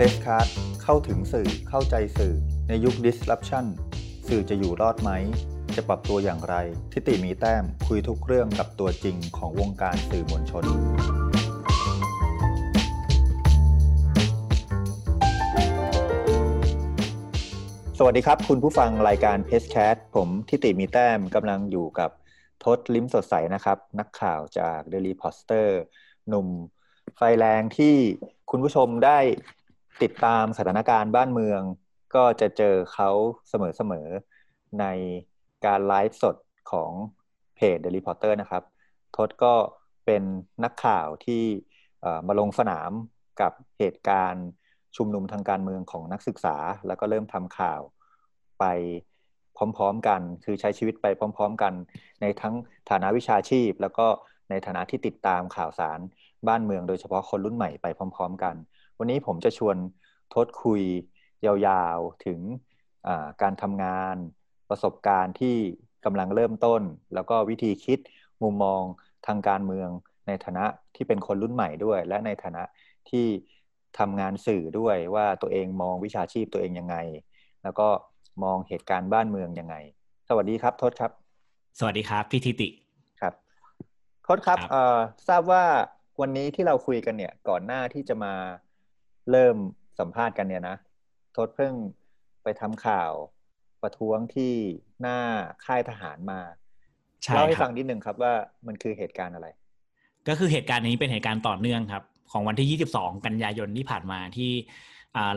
Press Card เข้าถึงสื่อเข้าใจสื่อ ในยุค disruption สื่อจะอยู่รอดไหม จะปรับตัวอย่างไร ทิติมีแต้มคุยทุกเรื่องกับตัวจริงของวงการสื่อมวลชน สวัสดีครับ คุณผู้ฟังรายการ p e s c a t ผมทิติมีแต้มกำลังอยู่กับทศลิ้มสดใสนะครับ นักข่าวจาก Daily Poster หนุ่มไฟแรงที่คุณผู้ชมได้ ติดตามสถานการณ์บ้านเมือง ก็จะเจอเขาเสมอๆในการไลฟ์สดของเพจ Daily Potter นะครับ ทศก็เป็นนักข่าวที่มาลงสนามกับเหตุการณ์ชุมนุมทางการเมืองของนักศึกษา แล้วก็เริ่มทำข่าวไปพร้อม ๆ กัน คือใช้ชีวิตไปพร้อม ๆ กัน ในทั้งฐานะวิชาชีพ แล้วก็ในฐานะที่ติดตามข่าวสารบ้านเมือง โดยเฉพาะคนรุ่นใหม่ไปพร้อม ๆ กัน วันนี้ผมจะชวนทดคุยยาวๆถึงการทำงานประสบการณ์ที่กำลังเริ่มต้น แล้วก็วิธีคิดมุมมองทางการเมืองในฐานะที่เป็นคนรุ่นใหม่ด้วย และในฐานะที่ทำงานสื่อด้วยว่าตัวเองมองวิชาชีพตัวเองยังไง แล้วก็มองเหตุการณ์บ้านเมืองยังไง สวัสดีครับทศครับ สวัสดีครับพี่ทิติครับทศครับทราบว่าวันนี้ที่เราคุยกันเนี่ยก่อนหน้าที่จะมา เริ่มสัมภาษณ์กันเนี่ยนะทศเพิ่งไปทำข่าวประท้วงที่หน้าค่ายทหารมาเล่าให้ฟังนิดนึงครับว่ามันคือเหตุการณ์อะไร ก็คือเหตุการณ์นี้เป็นเหตุการณ์ต่อเนื่องครับ ของวันที่ 22 กันยายนที่ผ่านมาที่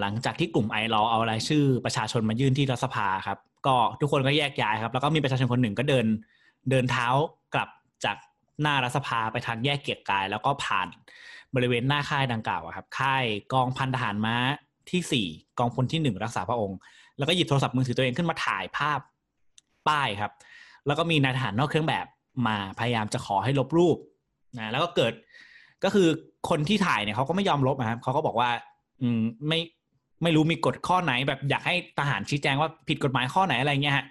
หลังจากที่กลุ่มไอรอเอารายชื่อประชาชนมายื่นที่รัฐสภาครับ ก็ทุกคนก็แยกย้ายครับ แล้วก็มีประชาชนคนหนึ่งก็เดินเดินเท้ากลับจาก หน้ารัฐสภาไปทางแยกเกียรติกาย แล้วก็ผ่านบริเวณหน้าค่ายดังกล่าวครับ ค่ายกองพันทหารม้าที่สี่กองพลที่หนึ่งรักษาพระองค์ แล้วก็หยิบโทรศัพท์มือถือตัวเองขึ้นมาถ่ายภาพป้ายครับ แล้วก็มีนายทหารนอกเครื่องแบบมาพยายามจะขอให้ลบรูปนะแล้วก็เกิดก็คือคนที่ถ่ายเนี่ยเขาก็ไม่ยอมลบนะครับเขาก็บอกว่า อืมไม่ไม่รู้มีกฎข้อไหนแบบอยากให้ทหารชี้แจงว่าผิดกฎหมายข้อไหนอะไรเงี้ยฮะ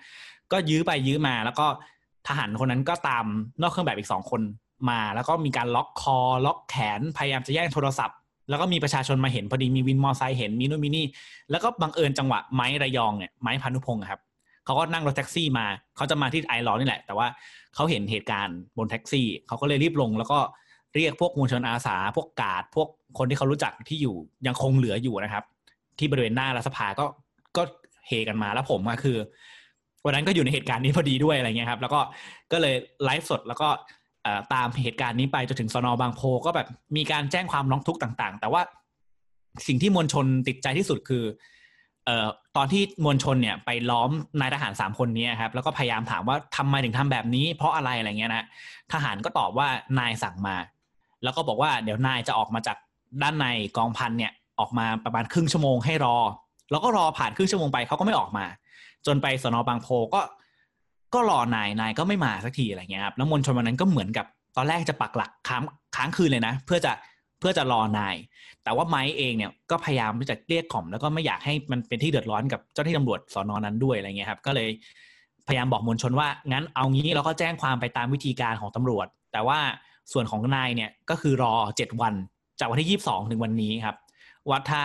ก็ยื้อไปยื้อมาแล้วก็ ทหารคนนั้นก็ตามนอกเครื่องแบบอีกสองคนมา แล้วก็มีการล็อกคอ ล็อกแขนพยายามจะแย่งโทรศัพท์ แล้วก็มีประชาชนมาเห็นพอดีมีวินมอไซค์เห็นมีนู่นมีนี่ แล้วก็บังเอิญจังหวะไม้ระยองเนี่ยไม้พานุพงศ์ครับเขาก็นั่งรถแท็กซี่มา เขาจะมาที่ไอรอนี่แหละ แต่ว่าเขาเห็นเหตุการณ์บนแท็กซี่ เขาก็เลยรีบลง แล้วก็เรียกพวกมวลชนอาสา พวกกาดพวกคนที่เขารู้จักที่อยู่ยังคงเหลืออยู่นะครับ ที่บริเวณหน้ารัฐสภาก็ก็เฮกันมาแล้วผมก็คือ วันนั้นก็อยู่ในเหตุการณ์นี้พอดีด้วยอะไรเงี้ยครับ แล้วก็ก็เลยไลฟ์สดแล้วก็ตามเหตุการณ์นี้ไปจนถึงสนบางโพก็แบบมีการแจ้งความร้องทุกข์ต่าง ๆ แต่ว่าสิ่งที่มวลชนติดใจที่สุดคือเอ่อตอนที่มวลชนเนี่ยไปล้อมนายทหารสามคนนี้ครับแล้วก็พยายามถามว่าทำไมถึงทำแบบนี้ เพราะอะไรอะไรเงี้ยนะทหารก็ตอบว่านายสั่งมา แล้วก็บอกว่าเดี๋ยวนายจะออกมาจากด้านในกองพันเนี่ยออกมาประมาณครึ่งชั่วโมงให้รอ แล้วก็รอผ่านครึ่งชั่วโมงไปเขาก็ไม่ออกมา จนไปสนบางโพก็ก็รอนายนายก็ไม่มาสักทีอะไรเงี้ยครับแล้วมวลชนวันนั้นก็เหมือนกับตอนแรกจะปักหลักค้างค้างคืนเลยนะ เพื่อจะเพื่อจะรอนาย แต่ว่าไม้เองเนี่ยก็พยายามที่จะเรียกข่อมแล้วก็ไม่อยากให้มันเป็นที่เดือดร้อนกับเจ้าหน้าที่ตำรวจสอนอนั้นด้วยอะไรเงี้ยครับ ก็เลยพยายามบอกมวลชนว่างั้นเอางี้เราก็แจ้งความไปตามวิธีการของตำรวจ แต่ว่าส่วนของนายเนี่ยก็คือรอเจ็ดวัน จากวันที่ยี่สิบสองถึงวันนี้ครับว่าถ้า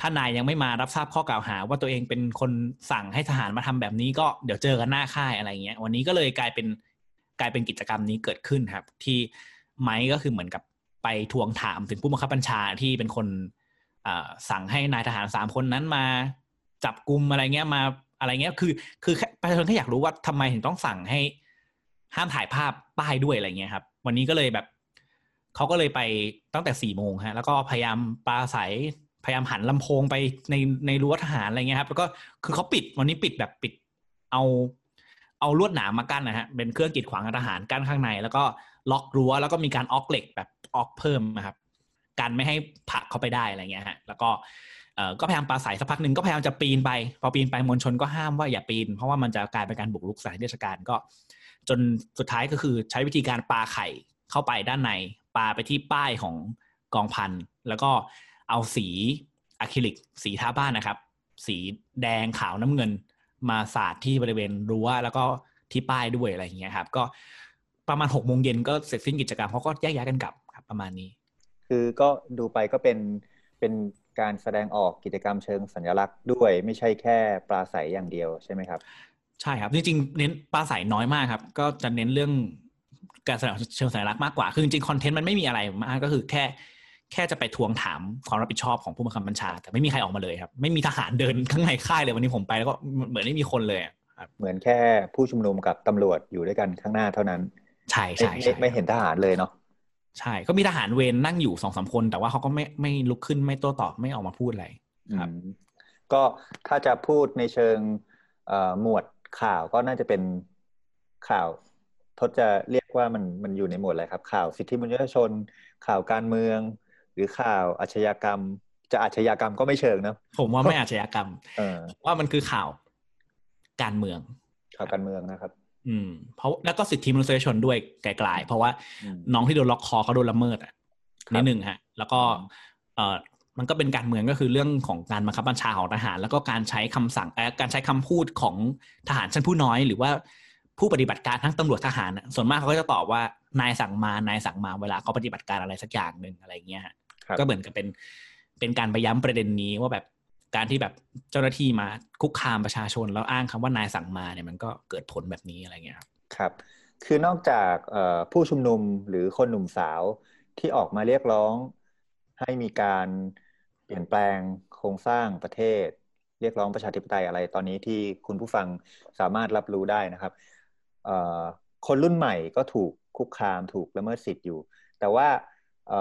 ถ้านายยังไม่มารับทราบข้อกล่าวหา ว่าตัวเองเป็นคนสั่งให้ทหารมาทำแบบนี้ก็เดี๋ยวเจอกันหน้าค่ายอะไรเงี้ย วันนี้ก็เลยกลายเป็นกลายเป็นกิจกรรมนี้เกิดขึ้นครับ ที่ไม้ก็คือเหมือนกับไปทวงถามถึงผู้บังคับบัญชาที่เป็นคนสั่งให้นายทหารสามคนนั้นมาจับกลุ่มอะไรเงี้ยมาอะไรเงี้ยคือ คือประชาชนแค่อยากรู้ว่าทำไมถึงต้องสั่งให้ห้ามถ่ายภาพป้ายด้วยอะไรเงี้ยครับ วันนี้ก็เลยแบบเขาก็เลยไปตั้งแต่สี่โมงฮะแล้วก็พยายามปราศัย พยายามหันลำโพงไปในในรั้วทหารอะไรเงี้ยครับ แล้วก็คือเขาปิดวันนี้ปิดแบบปิด เอาเอาลวดหนามมากั้นนะฮะเป็นเครื่องกีดขวางทหารกั้นข้างใน แล้วก็ล็อกรั้วแล้วก็มีการออกเหล็กแบบออกเพิ่มนะครับกันไม่ให้ผักเข้าไปได้อะไรเงี้ยฮะแล้วก็เออก็พยายามปาใสสักพักหนึ่งก็พยายามจะปีนไป พอปีนไปมวลชนก็ห้ามว่าอย่าปีน เพราะว่ามันจะกลายเป็นการบุกรุกสถานราชการก็ จนสุดท้ายก็คือใช้วิธีการปาไข่เข้าไปด้านในปาไปที่ป้ายของกองพันแล้วก็ เอาสีอะคริลิกสีทาบ้านนะครับ สีแดงขาวน้ำเงิน มาสาดที่บริเวณรั้วแล้วก็ที่ป้ายด้วยอะไรอย่างเงี้ยครับ ก็ประมาณหกโมงเย็นก็เสร็จสิ้นกิจกรรมเขาก็แยกย้ายกันกลับครับ ประมาณนี้ คือก็ดูไปก็เป็นเป็นการแสดงออกกิจกรรมเชิงสัญลักษณ์ด้วย ไม่ใช่แค่ปราศัยอย่างเดียวใช่ไหมครับ ใช่ครับจริงๆเน้นปราศัยน้อยมากครับ ก็จะเน้นเรื่องการแสดงเชิงสัญลักษณ์มากกว่าคือจริงๆคอนเทนต์มันไม่มีอะไรมากก็คือแค่ แค่จะไปทวงถามความรับผิดชอบของผู้บังคับบัญชา แต่ไม่มีใครออกมาเลยครับ ไม่มีทหารเดินข้างในค่ายเลยวันนี้ผมไปแล้วก็เหมือนไม่มีคนเลยครับเหมือนแค่ผู้ชุมนุมกับตำรวจอยู่ด้วยกันข้างหน้าเท่านั้น ใช่ใช่ไม่ใช่ไม่เห็นทหารเลยเนาะใช่ก็มีทหารเวรนั่งอยู่สองสามคน แต่ว่าเขาก็ไม่ไม่ลุกขึ้นไม่โต้ตอบไม่ออกมาพูดอะไรครับอืมก็ถ้าจะพูดในเชิงเอ่อหมวดข่าวก็น่าจะเป็นข่าวทศจะเรียกว่ามันมันอยู่ในหมวดอะไรครับ ข่าวสิทธิมนุษยชน ข่าวการเมืองห รือข่าวอาชญากรรม จะอาชญากรรมก็ไม่เชิงนะผมว่าไม่อาชญากรรมเออว่ามันคือข่าวการเมืองข่าวการเมืองนะครับ อืม เพราะแล้วก็สิทธิมนุษยชนด้วยไกลๆเพราะว่าอืมน้องที่โดนล็อกคอเขาโดนละเมิดอะครับนิดหนึ่งฮะ แล้วก็อืมเออมันก็เป็นการเมืองก็คือเรื่องของการบังคับบัญชาของทหาร แล้วก็การใช้คำสั่งเอ่อการใช้คำพูดของทหารชั้นผู้น้อยหรือว่าผู้ปฏิบัติการทั้งตำรวจทหารน่ะส่วนมากเขาก็จะตอบว่านายสั่งมานายสั่งมาเวลาเขาปฏิบัติการอะไรสักอย่างหนึ่งอะไรเงี้ยฮะครับ ก็เหมือนกับเป็นเป็นการไปย้ำประเด็นนี้ว่าแบบการที่แบบเจ้าหน้าที่มาคุกคามประชาชน แล้วอ้างคำว่านายสั่งมาเนี่ยมันก็เกิดผลแบบนี้อะไรเงี้ยครับครับ คือนอกจากเอ่อผู้ชุมนุมหรือคนหนุ่มสาวที่ออกมาเรียกร้อง ให้มีการเปลี่ยนแปลงโครงสร้างประเทศ เรียกร้องประชาธิปไตยอะไรตอนนี้ที่คุณผู้ฟังสามารถรับรู้ได้นะครับเอ่อคนรุ่นใหม่ก็ถูกคุกคามถูกละเมิดสิทธิ์อยู่ แต่ว่าเอ่อ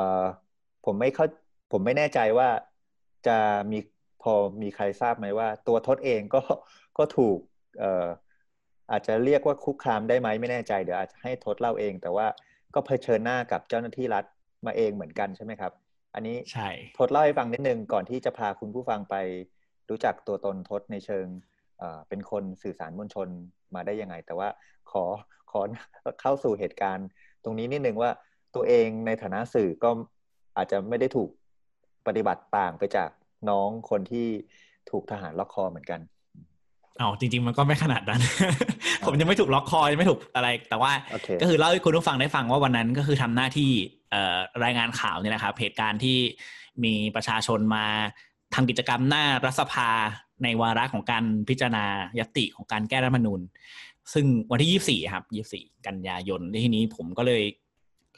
ผมไม่เข้าผมไม่แน่ใจว่าจะมีพอมีใครทราบไหมว่า ตัวทศเองก็ก็ถูกเอ่ออาจจะเรียกว่าคุกคามได้ไหมไม่แน่ใจเดี๋ยวอาจจะให้ทศเล่าเอง แต่ว่าก็เผชิญหน้ากับเจ้าหน้าที่รัฐมาเองเหมือนกันใช่ไหมครับ อันนี้ใช่ทศเล่าให้ฟังนิดนึงก่อนที่จะพาคุณผู้ฟังไปรู้จักตัวตนทศในเชิงเอ่อเป็นคนสื่อสารมวลชนมาได้ยังไง แต่ว่าขอขอเข้าสู่เหตุการณ์ ตรงนี้นิดนึงว่าตัวเองในฐานะสื่อก็ อาจจะไม่ได้ถูกปฏิบัติต่างไปจากน้องคนที่ถูกทหารล็อกคอเหมือนกันเอาจริง ๆ มันก็ไม่ขนาดนั้น ผมยังไม่ถูกล็อกคอยังไม่ถูกอะไร แต่ว่าโอเคก็คือเล่าให้คุณผู้ฟังได้ฟังว่าวันนั้นก็คือทำหน้าที่เอ่อรายงานข่าวเนี่ยนะครับเหตุการณ์ที่มีประชาชนมาทำกิจกรรมหน้ารัฐสภาในวาระของการพิจารณายติของการแก้รัฐธรรมนูญ ซึ่งวันที่ 24 ครับ 24 กันยายนทีนี้ผมก็เลย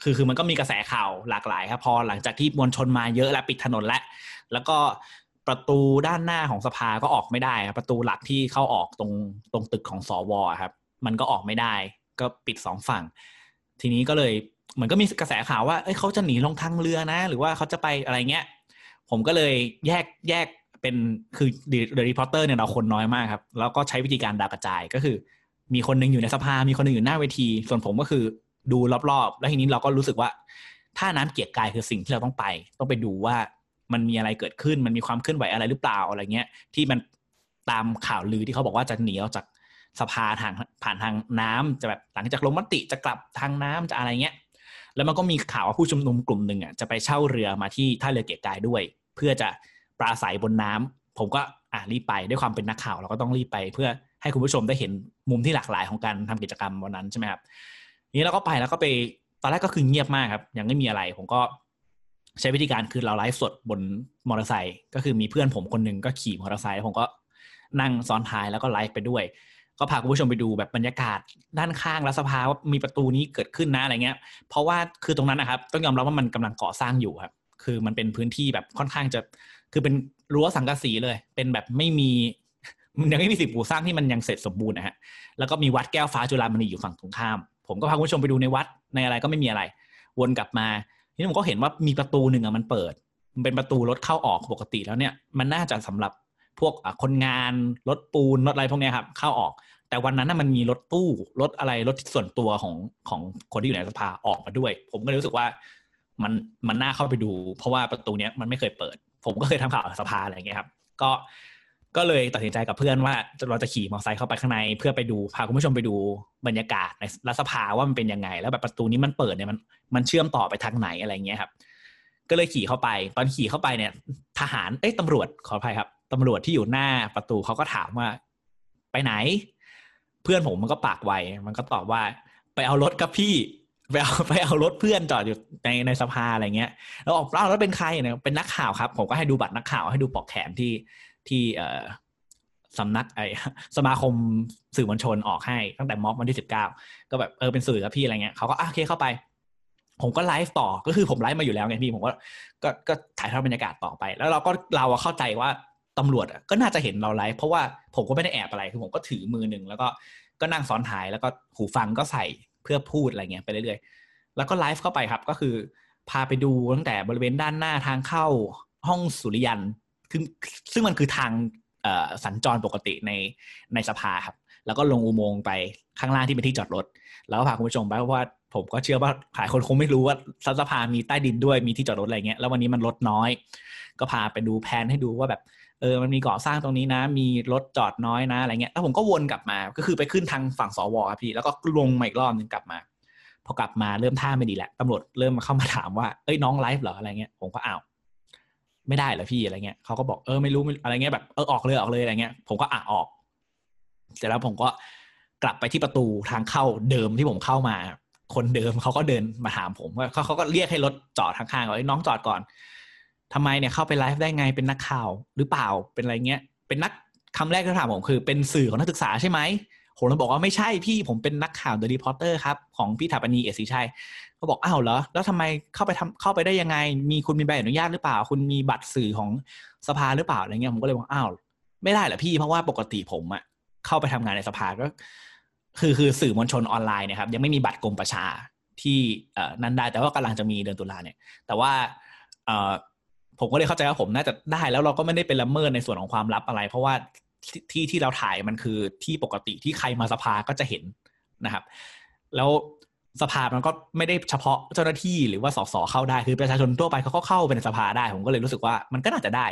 คือคือมันก็มีกระแสข่าวหลากหลายครับพอหลังจากที่มวลชนมาเยอะและปิดถนนแล้วแล้วก็ประตูด้านหน้าของสภาก็ออกไม่ได้ครับประตูหลักที่เข้าออกตรงตรงตึกของสวครับ มันก็ออกไม่ได้ ก็ปิดสองฝั่ง ทีนี้ก็เลยเหมือนก็มีกระแสข่าวว่าเอ้ยเขาจะหนีลงทางเรือนะ หรือว่าเขาจะไปอะไรเงี้ย ผมก็เลยแยกแยกเป็นคือเดอะรีพอร์เตอร์เนี่ยเราคนน้อยมากครับ แล้วก็ใช้วิธีการดาวกระจายก็คือ มีคนหนึงอยู่ในสภา มีคนหนึงอยู่หน้าเวที ส่วนผมก็คือ ดูรอบๆ แล้วทีนี้เราก็รู้สึกว่า ถ้าน้ำเกียกกายคือสิ่งที่เราต้องไป ต้องไปดูว่ามันมีอะไรเกิดขึ้นมันมีความเคลื่อนไหวอะไรหรือเปล่าอะไรเงี้ย ที่มันตามข่าวลือที่เขาบอกว่าจะหนีออกจากสภาทางผ่านทางน้ำจะแบบหลังจากลงมติจะกลับทางน้ำจะอะไรเงี้ย แล้วมันก็มีข่าวว่าผู้ชุมนุมกลุ่มหนึ่งอะจะไปเช่าเรือมาที่ท่าเรือเกียร์กายด้วย เพื่อจะปราศัยบนน้ำผมก็อะรีบไปด้วยความเป็นนักข่าวเราก็ต้องรีบไป เพื่อให้คุณผู้ชมได้เห็นมุมที่หลากหลายของการทำกิจกรรมวันนั้นใช่ไหมครับ นี้เราก็ไปแล้วก็ไปตอนแรกก็คือเงียบมากครับ ยังไม่มีอะไร ผมก็ใช้วิธีการคือเราไลฟ์สดบนมอเตอร์ไซค์ก็คือมีเพื่อนผมคนหนึ่งก็ขี่มอเตอร์ไซค์ผมก็นั่งซ้อนท้ายแล้วก็ไลฟ์ไปด้วย ก็พาคุณผู้ชมไปดูแบบบรรยากาศด้านข้างรัฐสภาว่ามีประตูนี้เกิดขึ้นนะอะไรเงี้ย เพราะว่าคือตรงนั้นนะครับ ต้องยอมรับว่ามันกำลังก่อสร้างอยู่ครับ คือมันเป็นพื้นที่แบบค่อนข้างจะ คือเป็นรั้วสังกะสีเลย เป็นแบบไม่มีมันยังไม่มีสิ่งปลูกสร้างที่มันยังเสร็จสมบูรณ์นะฮะแล้วก็มีวัดแก้วฟ้าจุฬามณีอยู่ฝั่งตรงข้าม ผมก็พาคุณผู้ชมไปดูในวัดในอะไรก็ไม่มีอะไร วนกลับมาทีนี้ผมก็เห็นว่ามีประตูหนึ่งอะมันเปิด มันเป็นประตูรถเข้าออกปกติแล้วเนี่ยมันน่าจะสำหรับพวกคนงานรถปูนรถอะไรพวกนี้ครับเข้าออก แต่วันนั้นน่ะมันมีรถตู้รถอะไรรถส่วนตัวของของคนที่อยู่ในสภาออกมาด้วย ผมก็รู้สึกว่ามันมันน่าเข้าไปดู เพราะว่าประตูเนี้ยมันไม่เคยเปิด ผมก็เคยทำข่าวสภาอะไรอย่างเงี้ยครับ ก็ ก็เลยตัดสินใจกับเพื่อนว่าเราจะขี่มอเตอร์ไซค์เข้าไปข้างใน เพื่อไปดูพาคุณผู้ชมไปดูบรรยากาศในรัฐสภาว่ามันเป็นยังไง แล้วแบบประตูนี้มันเปิดเนี่ยมันมันเชื่อมต่อไปทางไหนอะไรเงี้ยครับ ก็เลยขี่เข้าไป ตอนขี่เข้าไปเนี่ย ทหารเอ้ยตำรวจขออภัยครับตำรวจที่อยู่หน้าประตูเขาก็ถามว่าไปไหน เพื่อนผมมันก็ปากไวมันก็ตอบว่า ไปเอารถกับพี่ไปเอาไปเอารถเพื่อนจอดอยู่ในในสภาอะไรเงี้ยแล้วออกเล่าแล้วเป็นใครเนี่ยเป็นนักข่าวครับ ผมก็ให้ดูบัตรนักข่าวให้ดูปอกแขนที่ ที่เอ่อสำนักไอสมาคมสื่อมวลชนออกให้ตั้งแต่ม็อบวันที่สิบเก้าก็แบบเออเป็นสื่อครับพี่อะไรเงี้ยเขาก็โอเคเข้าไป ผมก็ไลฟ์ต่อก็คือผมไลฟ์มาอยู่แล้วไงพี่ผมก็ก็ก็ถ่ายทอดบรรยากาศต่อไป แล้วเราก็เราเข้าใจว่าตำรวจก็น่าจะเห็นเราไลฟ์เพราะว่าผมก็ไม่ได้แอบอะไรคือผมก็ถือมือหนึ่งแล้วก็ก็นั่งซ้อนท้ายแล้วก็หูฟังก็ใส่เพื่อพูดอะไรเงี้ยไปเรื่อยๆ แล้วก็ไลฟ์เข้าไปครับก็คือพาไปดูตั้งแต่บริเวณด้านหน้าทางเข้าห้องสุริยัน คือซึ่งมันคือทางสัญจรปกติในในสภาครับ แล้วก็ลงอุโมงค์ไปข้างล่างที่เป็นที่จอดรถ แล้วก็พาคุณผู้ชมไปเพราะว่าผมก็เชื่อว่าหลายคนคงไม่รู้ว่าสัสภามีใต้ดินด้วยมีที่จอดรถอะไรเงี้ยแล้ววันนี้มันรถน้อย ก็พาไปดูแผนให้ดูว่าแบบเออมันมีก่อสร้างตรงนี้นะ มีรถจอดน้อยนะอะไรเงี้ยแล้วผมก็วนกลับมาก็คือไปขึ้นทางฝั่งสวครับพี่แล้วก็ลงมาอีกรอบนึงกลับมา พอกลับมาเริ่มท่าไม่ดีแหละตำรวจเริ่มมาเข้ามาถามว่าเอ้ยน้องไลฟ์เหรออะไรเงี้ยผมก็อ้าว ไม่ได้เหรอพี่อะไรเงี้ยเขาก็บอกเออไม่รู้อะไรเงี้ยแบบเออออกเลยออกเลยอะไรเงี้ย ผมก็อะออก เสร็จแล้วผมก็กลับไปที่ประตูทางเข้าเดิมที่ผมเข้ามา คนเดิมเขาก็เดินมาถามผมว่าเขาเขาก็เรียกให้รถจอดข้างๆว่าน้องจอดก่อนทำไมเนี่ยเข้าไปไลฟ์ได้ไงเป็นนักข่าวหรือเปล่าเป็นอะไรเงี้ย เป็นนักคำแรกที่ถามผมคือ เป็นสื่อของนักศึกษาใช่ไหม ผมเลยบอกว่าไม่ใช่พี่ผมเป็นนักข่าว The Reporters ครับของพี่ฐปณีย์ เอียดศรีไชยเขาบอกอ้าวเหรอ แล้วทำไมเข้าไปทำเข้าไปได้ยังไง มีคุณมีใบอนุญาตหรือเปล่า คุณมีบัตรสื่อของสภาหรือเปล่าอะไรเงี้ยผมก็เลยบอกอ้าวไม่ได้เหรอพี่เพราะว่าปกติผมอะเข้าไปทำงานในสภาก็ คือคือสื่อมวลชนออนไลน์นะครับ ยังไม่มีบัตรกรมประชาที่นั้นได้แต่ว่ากำลังจะมีเดือนตุลาเนี่ย แต่ว่าผมก็เลยเข้าใจว่าผมน่าจะได้แล้วเราก็ไม่ได้เป็นละเมิดในส่วนของความลับอะไร เพราะว่า ที่ที่เราถ่ายมันคือที่ปกติที่ใครมาสภาก็จะเห็นนะครับ แล้วสภามันก็ไม่ได้เฉพาะเจ้าหน้าที่หรือว่าสสเข้าได้คือประชาชนทั่วไปเขาก็เข้าไปในสภาได้ ผมก็เลยรู้สึกว่ามันก็น่าจะได้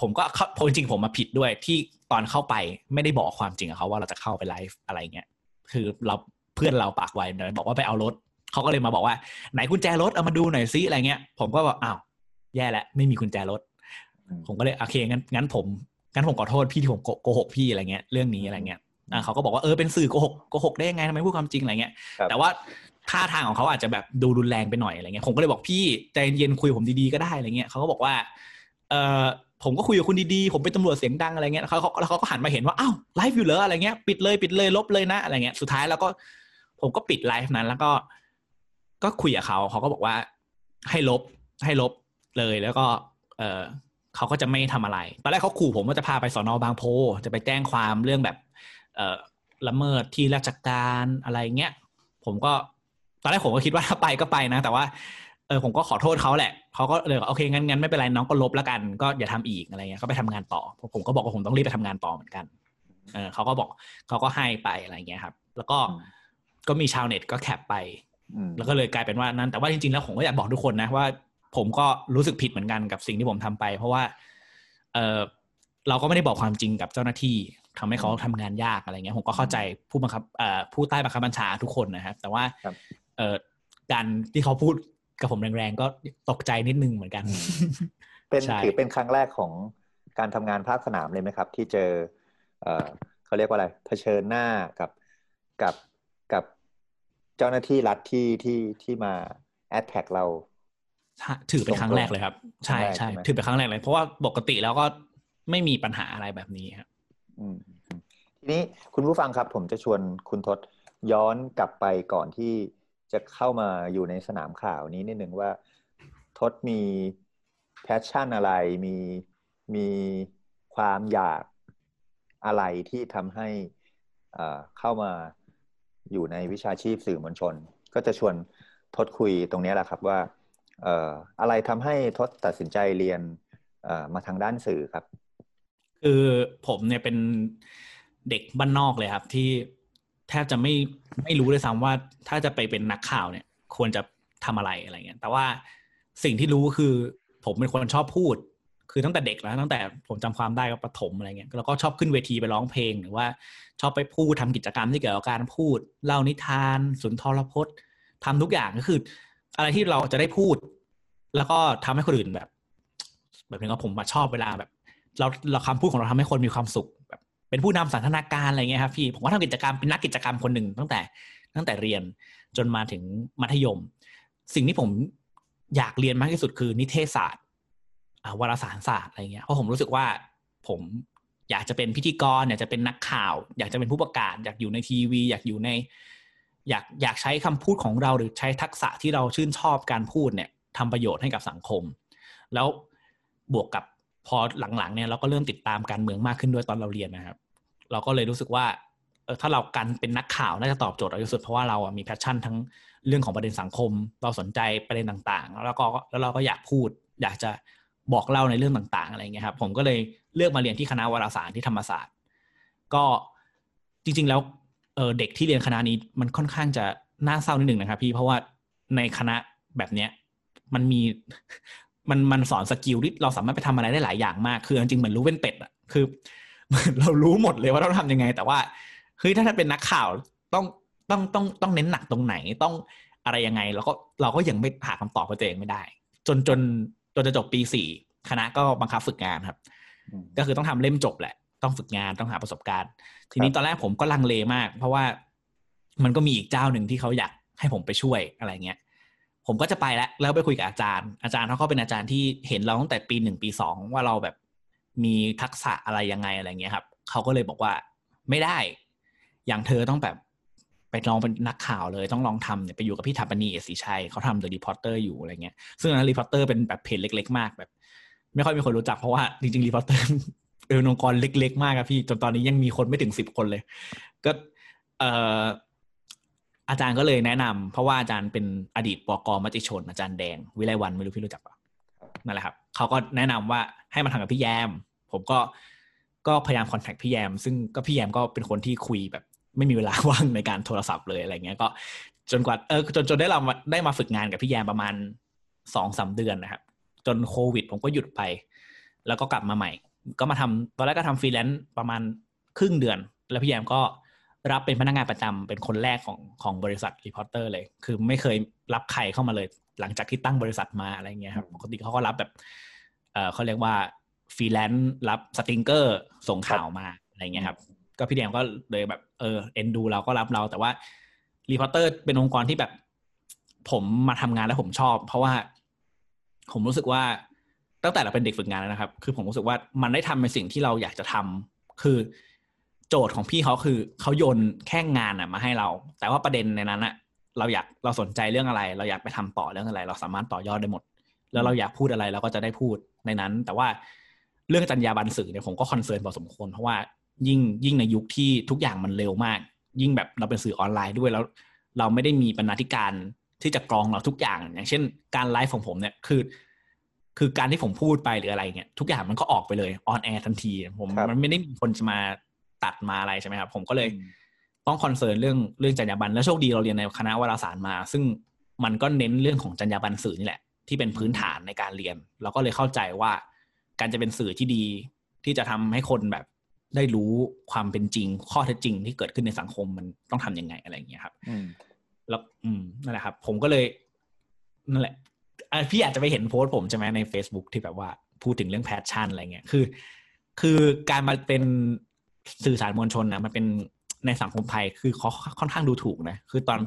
ผมก็ผมจริงผมมาผิดด้วยที่ตอนเข้าไปไม่ได้บอกความจริงกับเขาว่าเราจะเข้าไปไลฟ์อะไรเงี้ยคือเราเพื่อนเราปากไว้บอกว่าไปเอารถเขาก็เลยมาบอกว่าไหนกุญแจรถเอามาดูหน่อยซิอะไรเงี้ย ผมก็บอกอ้าวแย่แล้วไม่มีกุญแจรถ ผมก็เลยโอเคงั้นงั้นผม งั้นผมขอโทษพี่ที่ผมโกหกพี่อะไรเงี้ยเรื่องนี้อะไรเงี้ยอ่าเขาก็บอกว่าเออเป็นสื่อโกหกโกหกได้ยังไงทำไมพูดความจริงอะไรเงี้ยแต่ว่าท่าทางของเขาอาจจะแบบดูรุนแรงไปหน่อยอะไรเงี้ยผมก็เลยบอกพี่ใจเย็นคุยผมดีๆก็ได้อะไรเงี้ยเขาก็บอกว่าเออผมก็คุยกับคุณดีๆ ผมเป็นตำรวจเสียงดังอะไรเงี้ยเขาแล้วเขาก็หันมาเห็นว่าอ้าวไลฟ์อยู่เหรออะไรเงี้ยปิดเลยปิดเลยลบเลยนะอะไรเงี้ยสุดท้ายแล้วก็ผมก็ปิดไลฟ์นั้น แล้วก็ ก็คุยกับเขาเขาก็บอกว่าให้ลบให้ลบเลยแล้วก็ เออ เขาก็จะไม่ทำอะไร ตอนแรกเขาขู่ผมว่าจะพาไปสอนอบางโพ จะไปแจ้งความเรื่องแบบ เออละเมิดที่ราชการอะไรเงี้ย ผมก็ตอนแรกผมก็คิดว่าถ้าไปก็ไปนะ แต่ว่า เออผมก็ขอโทษเขาแหละ เขาก็เลยโอเคงั้นงั้นไม่เป็นไรน้องก็ลบแล้วกัน ก็อย่าทำอีกอะไรเงี้ยเขาไปทำงานต่อ ผมก็บอกว่าผมต้องรีบไปทำงานต่อเหมือนกัน เออเขาก็บอกเขาก็ให้ไปอะไรเงี้ยครับ แล้วก็ก็มีชาวเน็ตก็แคปไปแล้วก็เลยกลายเป็นว่านั้น แต่ว่าจริงๆแล้วผมก็อยากบอกทุกคนนะว่า ผมก็รู้สึกผิดเหมือนกันกับสิ่งที่ผมทำไป เพราะว่าเออเราก็ไม่ได้บอกความจริงกับเจ้าหน้าที่ทำให้เขาทำงานยากอะไรเงี้ยผมก็เข้าใจผู้บังคับเอ่อผู้ใต้บังคับบัญชาทุกคนนะครับ แต่ว่าเออการที่เขาพูดกับผมแรงๆ ก็ตกใจนิดนึงเหมือนกัน เป็นถือเป็นครั้งแรกของการทำงานภาคสนามเลยไหมครับ ที่เจอเออเขาเรียกว่าอะไรเผชิญหน้ากับกับกับเจ้าหน้าที่รัฐที่ที่ที่มาแอดแท็กเรา ถือเป็นครั้งแรกเลยครับ ใช่ใช่ถือเป็นครั้งแรกเลย เพราะว่าปกติแล้วก็ไม่มีปัญหาอะไรแบบนี้ครับทีนี้คุณผู้ฟังครับ ผมจะชวนคุณทศย้อนกลับไปก่อนที่จะเข้ามาอยู่ในสนามข่าวนี้นิดหนึ่งว่าทศมีแพชชั่นอะไรมีมีความอยากอะไรที่ทำให้เข้ามาอยู่ในวิชาชีพสื่อมวลชน ก็จะชวนทศคุยตรงนี้แหละครับว่าเอ่ออะไรทำให้ทศตัดสินใจเรียนเอ่อมาทางด้านสื่อครับ คือผมเนี่ยเป็นเด็กบ้านนอกเลยครับ ที่แทบจะไม่ไม่รู้เลยซ้ำว่าถ้าจะไปเป็นนักข่าวเนี่ย ควรจะทำอะไรอะไรเงี้ยแต่ว่าสิ่งที่รู้คือ ผมเป็นคนชอบพูด คือตั้งแต่เด็กแล้วตั้งแต่ผมจำความได้ก็ประถมอะไรเงี้ยแล้วก็ชอบขึ้นเวทีไปร้องเพลงหรือว่าชอบไปพูดทำกิจกรรมที่เกี่ยวกับการพูด เล่านิทาน สุนทรพจน์ทำทุกอย่างก็คือ อะไรที่เราจะได้พูด แล้วก็ทำให้คนอื่นแบบ แบบนี้ก็ผมมาชอบเวลาแบบ เราเราคำพูดของเราทำให้คนมีความสุขแบบ เป็นผู้นำสันทนาการอะไรเงี้ยครับพี่ผมก็ทำกิจกรรมเป็นนักกิจกรรมคนหนึ่งตั้งแต่ตั้งแต่เรียนจนมาถึงมัธยม สิ่งที่ผมอยากเรียนมากที่สุดคือนิเทศศาสตร์วารสารศาสตร์อะไรเงี้ยเพราะผมรู้สึกว่าผมอยากจะเป็นพิธีกรอยากจะเป็นนักข่าว อยากจะเป็นผู้ประกาศ อยากอยู่ในทีวี อยากอยู่ใน อยากอยากใช้คำพูดของเราหรือใช้ทักษะที่เราชื่นชอบการพูดเนี่ยทำประโยชน์ให้กับสังคม แล้วบวกกับพอหลังๆเนี่ยเราก็เริ่มติดตามการเมืองมากขึ้นด้วยตอนเราเรียนนะครับ เราก็เลยรู้สึกว่าเออถ้าเราการเป็นนักข่าวน่าจะตอบโจทย์เราที่สุดเพราะว่าเราอะมี passion ทั้งเรื่องของประเด็นสังคม เราสนใจประเด็นต่างๆ แล้วก็แล้วเราก็อยากพูด อยากจะบอกเล่าในเรื่องต่างๆอะไรเงี้ยครับผมก็เลยเลือกมาเรียนที่คณะวารสารที่ธรรมศาสตร์ ก็จริง ๆ แล้ว เออเด็กที่เรียนคณะนี้มันค่อนข้างจะน่าเศร้านิดหนึ่งนะครับพี่เพราะว่าในคณะแบบเนี้ยมันมีมันมันสอน skill ที่เราสามารถไปทำอะไรได้หลายอย่างมาก คือจริงๆเหมือนรู้เป็นเป็ดอะคือเรารู้หมดเลยว่าเราทำยังไง แต่ว่าเฮ้ยถ้าถ้าเป็นนักข่าวต้องต้องต้องต้องเน้นหนักตรงไหนต้องอะไรยังไงแล้วก็เราก็ยังไม่หาคำตอบตัวเองไม่ได้ จนจนจนจะจบปีสี่คณะก็บังคับฝึกงานครับ ก็คือต้องทำเล่มจบแหละ ต้องฝึกงานต้องหาประสบการณ์ ทีนี้ตอนแรกผมก็ลังเลมาก เพราะว่ามันก็มีอีกเจ้าหนึ่งที่เขาอยากให้ผมไปช่วยอะไรเงี้ย ผมก็จะไปแล้วแล้วไปคุยกับอาจารย์ อาจารย์เขาก็เป็นอาจารย์ที่เห็นเราตั้งแต่ปีหนึ่งปีสองว่าเราแบบมีทักษะอะไรยังไงอะไรเงี้ยครับเขาก็เลยบอกว่าไม่ได้ อย่างเธอต้องแบบไปลองเป็นนักข่าวเลยต้องลองทำเนี่ยไปอยู่กับพี่ฐปนีย์ เอียดศรีไชยเขาทำ The Reporters อยู่อะไรเงี้ย ซึ่งนั้น Reporter เป็นแบบเพจเล็ก ๆ มากแบบ ไม่ค่อยมีคนรู้จักเพราะว่าจริงๆ Reporter เป็นองค์กรเล็ก ๆ มากครับพี่จนตอนนี้ยังมีคนไม่ถึงสิบคนเลย ก็เอ่ออาจารย์ก็เลยแนะนำเพราะว่าอาจารย์เป็นอดีตปกมติชน อาจารย์แดง วิไลวันไม่รู้พี่รู้จักปะนั่นแหละครับเขาก็แนะนำว่าให้มาทำกับพี่แยม ผมก็ก็พยายามคอนแทคพี่แยม ซึ่งก็พี่แยมก็เป็นคนที่คุยแบบ ไม่มีเวลาว่างในการโทรศัพท์เลยอะไรเงี้ยก็จนกว่าเออจนจนได้เราได้มาฝึกงานกับพี่แยมประมาณสองสาเดือนนะครับ จนโควิด ผมก็หยุดไป แล้วก็กลับมาใหม่ ก็มาทำตอนแรกก็ทำฟรีแลนซ์ประมาณครึ่งเดือน แล้วพี่แยมก็รับเป็นพนักงานประจำเป็นคนแรกของของบริษัท Reporter เลย คือไม่เคยรับใครเข้ามาเลย หลังจากที่ตั้งบริษัทมาอะไรเงี้ยครับปกติเขาก็รับแบบเออเขาเรียกว่าฟรีแลนซ์รับ stringer ส่งข่าวมาอะไรเงี้ยครับ ก็พี่แยมก็เลยแบบเออเอ็นดูเราก็รับเราแต่ว่า Reporter เป็นองค์กรที่แบบ ผมมาทำงานแล้วผมชอบ เพราะว่า ผมรู้สึกว่า ตั้งแต่เราเป็นเด็กฝึกงานแล้วนะครับ คือผมรู้สึกว่ามันได้ทำในสิ่งที่เราอยากจะทำคือโจทย์ของพี่เขาคือเขาโยนแค่งานอะมาให้เรา แต่ว่าประเด็นในนั้นอะเราอยากเราสนใจเรื่องอะไร เราอยากไปทำต่อเรื่องอะไร เราสามารถต่อยอดได้หมด แล้วเราอยากพูดอะไรเราก็จะได้พูดในนั้น แต่ว่าเรื่องจรรยาบรรณสื่อเนี่ยผมก็คอนเซิร์นพอสมควร เพราะว่ายิ่งยิ่งในยุคที่ทุกอย่างมันเร็วมาก ยิ่งแบบเราเป็นสื่อออนไลน์ด้วยแล้ว เราไม่ได้มีบรรณาธิการที่จะกรองเราทุกอย่าง อย่างเช่น การไลฟ์ของผมเนี่ยคือ คือการที่ผมพูดไปหรืออะไรเงี้ยทุกอย่างมันก็ออกไปเลย on air ทันที ผมมันไม่ได้มีคนจะมาตัดมาอะไรใช่ไหมครับ ผมก็เลยต้อง concern เรื่องเรื่องจรรยาบรรณแล้วโชคดีเราเรียนในคณะวารสารมา ซึ่งมันก็เน้นเรื่องของจรรยาบรรณสื่อนี่แหละ ที่เป็นพื้นฐานในการเรียน เราก็เลยเข้าใจว่า การจะเป็นสื่อที่ดีที่จะทำให้คนแบบได้รู้ความเป็นจริง ข้อเท็จจริงที่เกิดขึ้นในสังคมมันต้องทำยังไงอะไรอย่างเงี้ยครับแล้วอืมนั่นแหละครับ ผมก็เลยนั่นแหละ พี่อาจจะไปเห็นโพสต์ผมใช่ไหมใน Facebook ที่แบบว่าพูดถึงเรื่อง passion อะไรเงี้ยคือ คือการมาเป็นสื่อสารมวลชนนะมันเป็นในสังคมไทยคือเขาค่อนข้างดูถูกนะคือตอน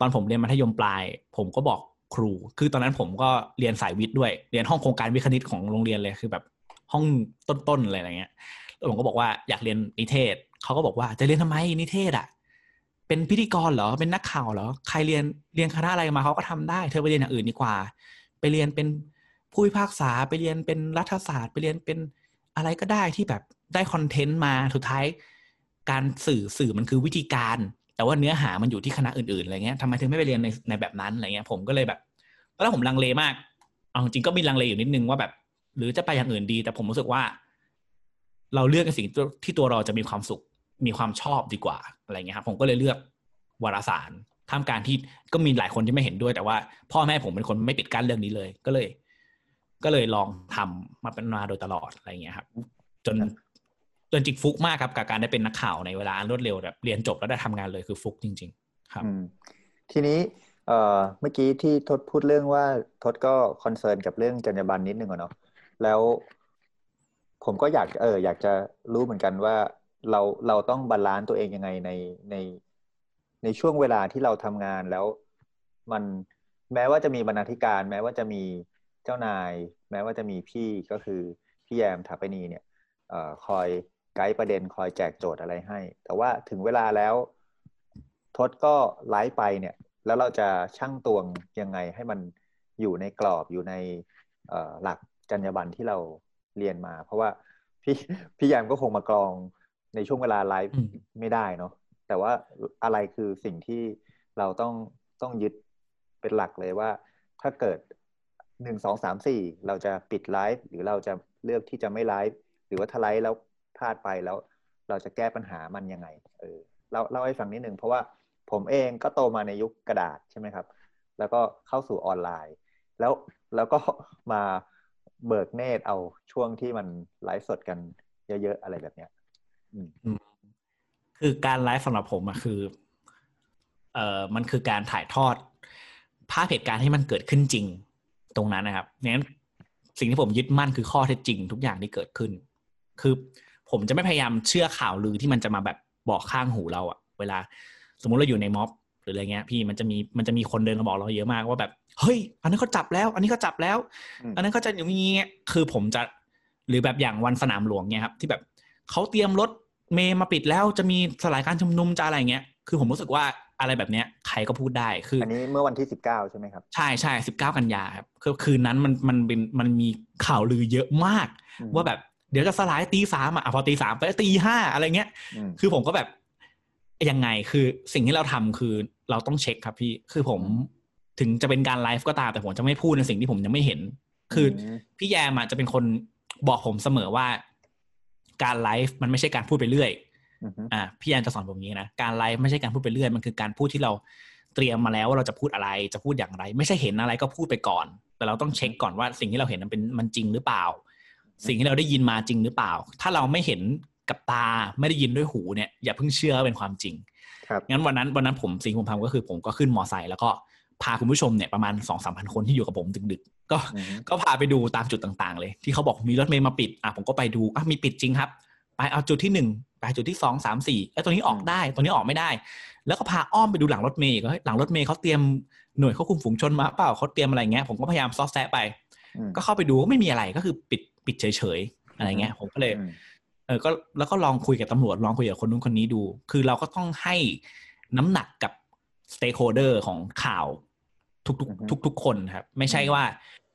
ตอนผมเรียนมัธยมปลาย ผมก็บอกครู คือตอนนั้นผมก็เรียนสายวิทย์ด้วย เรียนห้องโครงการวิทย์คณิตของโรงเรียนเลยคือแบบห้องต้นๆอะไรอย่างเงี้ยแล้วผมก็บอกว่าอยากเรียนนิเทศเขาก็บอกว่าจะเรียนทำไมนิเทศอะ เป็นพิธีกรเหรอ เป็นนักข่าวเหรอ ใครเรียนเรียนคณะอะไรมาเขาก็ทำได้ เธอไปเรียนอย่างอื่นดีกว่า ไปเรียนเป็นผู้พิพากษา ไปเรียนเป็นรัฐศาสตร์ ไปเรียนเป็นอะไรก็ได้ที่แบบได้คอนเทนต์มา สุดท้าย การสื่อสื่อมันคือวิธีการ แต่ว่าเนื้อหามันอยู่ที่คณะอื่นๆ อะไรเงี้ยทำไมถึงไม่ไปเรียนในในแบบนั้น อะไรเงี้ย ผมก็เลยแบบตอนแรกผมลังเลมาก เอาจริงก็มีลังเลอยู่นิดนึงว่าแบบ หรือจะไปอย่างอื่นดี แต่ผมรู้สึกว่า เราเลือกในสิ่งที่ตัวเราจะมีความสุข มีความชอบดีกว่าอะไรเงี้ยครับผมก็เลยเลือกวารสารท่ามกลางที่ก็มีหลายคนที่ไม่เห็นด้วย แต่ว่าพ่อแม่ผมเป็นคนไม่ปิดกั้นเรื่องนี้เลย ก็เลย ก็เลยลองทำมาเป็นมาโดยตลอดอะไรเงี้ยครับ จนจนจิกฟุกมากครับกับการได้เป็นนักข่าวในเวลารวดเร็วแบบเรียนจบแล้วได้ทำงานเลยคือฟุกจริง ๆ ครับทีนี้เอ่อเมื่อกี้ที่ทศพูดเรื่องว่าทศก็ concern กับเรื่องจรรยาบรรณนิดนึงอะเนาะแล้วผมก็อยากเอออยากจะรู้เหมือนกันว่า เราเราต้อง balance ตัวเองยังไงในในในช่วงเวลาที่เราทำงานแล้ว มันแม้ว่าจะมีบรรณาธิการ แม้ว่าจะมีเจ้านาย แม้ว่าจะมีพี่ก็คือพี่แยมฐปนีย์เนี่ยคอยไกด์ประเด็นคอยแจกโจทย์อะไรให้ แต่ว่าถึงเวลาแล้วทศก็ไลฟ์ไปเนี่ย แล้วเราจะชั่งตวงยังไงให้มันอยู่ในกรอบอยู่ในหลักจรรยาบรรณที่เราเรียนมา เพราะว่าพี่พี่แยมก็คงมากรอง ในช่วงเวลาไลฟ์ไม่ได้เนาะแต่ว่าอะไรคือสิ่งที่เราต้องต้องยึดเป็นหลักเลยว่า ถ้าเกิดหนึ่งสองสามสี่เราจะปิดไลฟ์หรือเราจะเลือกที่จะไม่ไลฟ์หรือว่าถ้าไลฟ์แล้วพลาดไปแล้ว เราจะแก้ปัญหามันยังไง เออเราเล่าให้ฟังนิดนึงเพราะว่าผมเองก็โตมาในยุคกระดาษใช่ไหมครับ แล้วก็เข้าสู่ออนไลน์ แล้วแล้วก็มาเบิกเนตเอาช่วงที่มันไลฟ์สดกันเยอะๆอะไรแบบเนี้ย คือการไลฟ์สำหรับผมอะคือ เอ่อมันคือการถ่ายทอด ภาพเหตุการณ์ที่มันเกิดขึ้นจริง ตรงนั้นนะครับงั้นสิ่งที่ผมยึดมั่นคือข้อเท็จจริง ทุกอย่างที่เกิดขึ้น คือผมจะไม่พยายามเชื่อข่าวลือที่มันจะมาแบบบอกข้างหูเราอะเวลา สมมุติเราอยู่ในม็อบหรืออะไรเงี้ย พี่มันจะมีมันจะมีคนเดินมาบอกเราเยอะมากว่าแบบเฮ้ย อันนี้เขาจับแล้ว อันนี้เขาจับแล้ว อันนั้นเขาจะอย่างนี้คือผมจะหรือแบบอย่างวันสนามหลวงเนี่ยครับ ที่แบบเขาเตรียมรถ เมย์มาปิดแล้วจะมีสลายการชุมนุมจะอะไรเงี้ย คือผมรู้สึกว่าอะไรแบบเนี้ยใครก็พูดได้คืออันนี้เมื่อวันที่สิบเก้าใช่ไหมครับ ใช่ใช่สิบเก้ากันยาครับคือคืนนั้นมันมันเป็นมันมีข่าวลือเยอะมาก ว่าแบบเดี๋ยวจะสลายตีสามอะพอตีสามไปตีห้าอะไรเงี้ย คือผมก็แบบยังไงคือสิ่งที่เราทำคือเราต้องเช็คครับพี่คือผมถึงจะเป็นการไลฟ์ก็ตามแต่ผมจะไม่พูดในสิ่งที่ผมยังไม่เห็น คือพี่แยมจะเป็นคนบอกผมเสมอว่า การไลฟ์มันไม่ใช่การพูดไปเรื่อยอ่าพี่แยมจะสอนผมอย่างนี้นะการไลฟ์ไม่ใช่การพูดไปเรื่อยมันคือการพูดที่เราเตรียมมาแล้วว่าเราจะพูดอะไรจะพูดอย่างไร ไม่ใช่เห็นอะไรก็พูดไปก่อน แต่เราต้องเช็คก่อนว่าสิ่งที่เราเห็นมันเป็นมันจริงหรือเปล่า สิ่งที่เราได้ยินมาจริงหรือเปล่า ถ้าเราไม่เห็นกับตาไม่ได้ยินด้วยหูเนี่ยอย่าเพิ่งเชื่อเป็นความจริงงั้นวันนั้นวันนั้นผมสิ่งผมทำก็คือผมก็ขึ้นมอไซค์แล้วก็ พาคุณผู้ชมเนี่ยประมาณสองสามพันคนที่อยู่กับผมดึกๆ ก็ก็พาไปดูตามจุดต่างๆ เลย ที่เขาบอกมีรถเมย์มาปิดอะผมก็ไปดูอะมีปิดจริงครับ ไปเอาจุดที่หนึ่งไปจุดที่สองสามสี่แล้วตัวนี้ออกได้ตัวนี้ออกไม่ได้ แล้วก็พาอ้อมไปดูหลังรถเมล์ก็หลังรถเมล์เขาเตรียมหน่วยควบคุมฝูงชนมาเปล่าเขาเตรียมอะไรเงี้ยผมก็พยายามซอกแซกไป ก็เข้าไปดูก็ไม่มีอะไรก็คือปิดปิดเฉยๆอะไรเงี้ยผมก็เลยเออก็แล้วก็ลองคุยกับตำรวจลองคุยกับคนนู้นคนนี้ดู คือเราก็ต้องให้น้ำหนักกับ stakeholder ของข่าว ทุกๆทุกๆคนครับ ไม่ใช่ว่า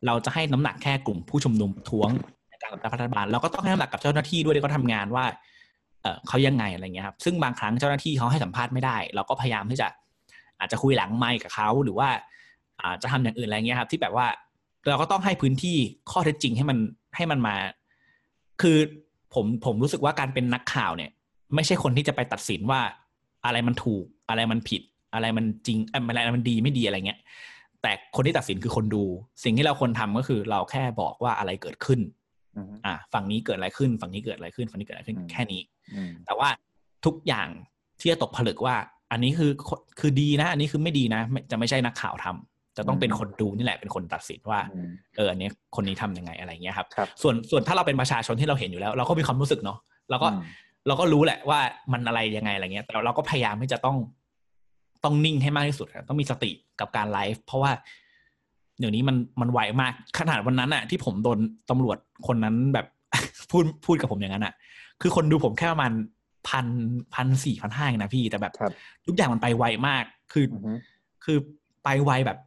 เราจะให้น้ำหนักแค่กลุ่มผู้ชุมนุมท้วงในการกับรัฐบาลเราก็ต้องให้น้ำหนักกับเจ้าหน้าที่ด้วยที่เขาทำงานว่าเออเขายังไงอะไรเงี้ยครับซึ่งบางครั้งเจ้าหน้าที่เขาให้สัมภาษณ์ไม่ได้ เราก็พยายามที่จะอาจจะคุยหลังไมค์กับเขาหรือว่าอาจจะทำอย่างอื่นอะไรเงี้ยครับ ที่แบบว่าเราก็ต้องให้พื้นที่ข้อเท็จจริงให้มันให้มันมา คือผมผมรู้สึกว่าการเป็นนักข่าวเนี่ย ไม่ใช่คนที่จะไปตัดสินว่าอะไรมันถูกอะไรมันผิด อะไรมันจริงอะไรมันดีไม่ดีอะไรเงี้ย แต่คนที่ตัดสินคือคนดู สิ่งที่เราควรทาก็คือเราแค่บอกว่าอะไรเกิดขึ้นอ่าฝั่งนี้เกิดอะไรขึ้น ฝั่งนี้เกิดอะไรขึ้น ฝั่งนี้เกิดอะไรขึ้นแค่นี้ แต่ว่าทุกอย่างที่จะตกผลึกว่า อันนี้คือคือดีนะ อันนี้คือไม่ดีนะ จะไม่ใช่นักข่าวทำจะต้องเป็นคนดูนี่แหละเป็นคนตัดสินว่าเอออันนี้คนนี้ทํำยังไงอะไรเงี้ยครับ ส่วนส่วนถ้าเราเป็นประชาชนที่เราเห็นอยู่แล้ว เราก็มีความรู้สึกเนาะเราก็เราก็รู้แหละว่ามันอะไรยังไงอะไรเงี้ย แต่เราก็พยายามที่จะต้อง ต้องนิ่งให้มากที่สุดครับต้องมีสติกับการไลฟ์เพราะว่าเดี๋ยวนี้มันมันไวมากขนาดวันนั้นอะที่ผมโดนตำรวจคนนั้นแบบพูดพูดกับผมอย่างนั้นอะคือคนดูผมแค่ประมาณพันพันสี่พันห้านะพี่แต่แบบทุกอย่างมันไปไวมากคือ คือไปไวแบบ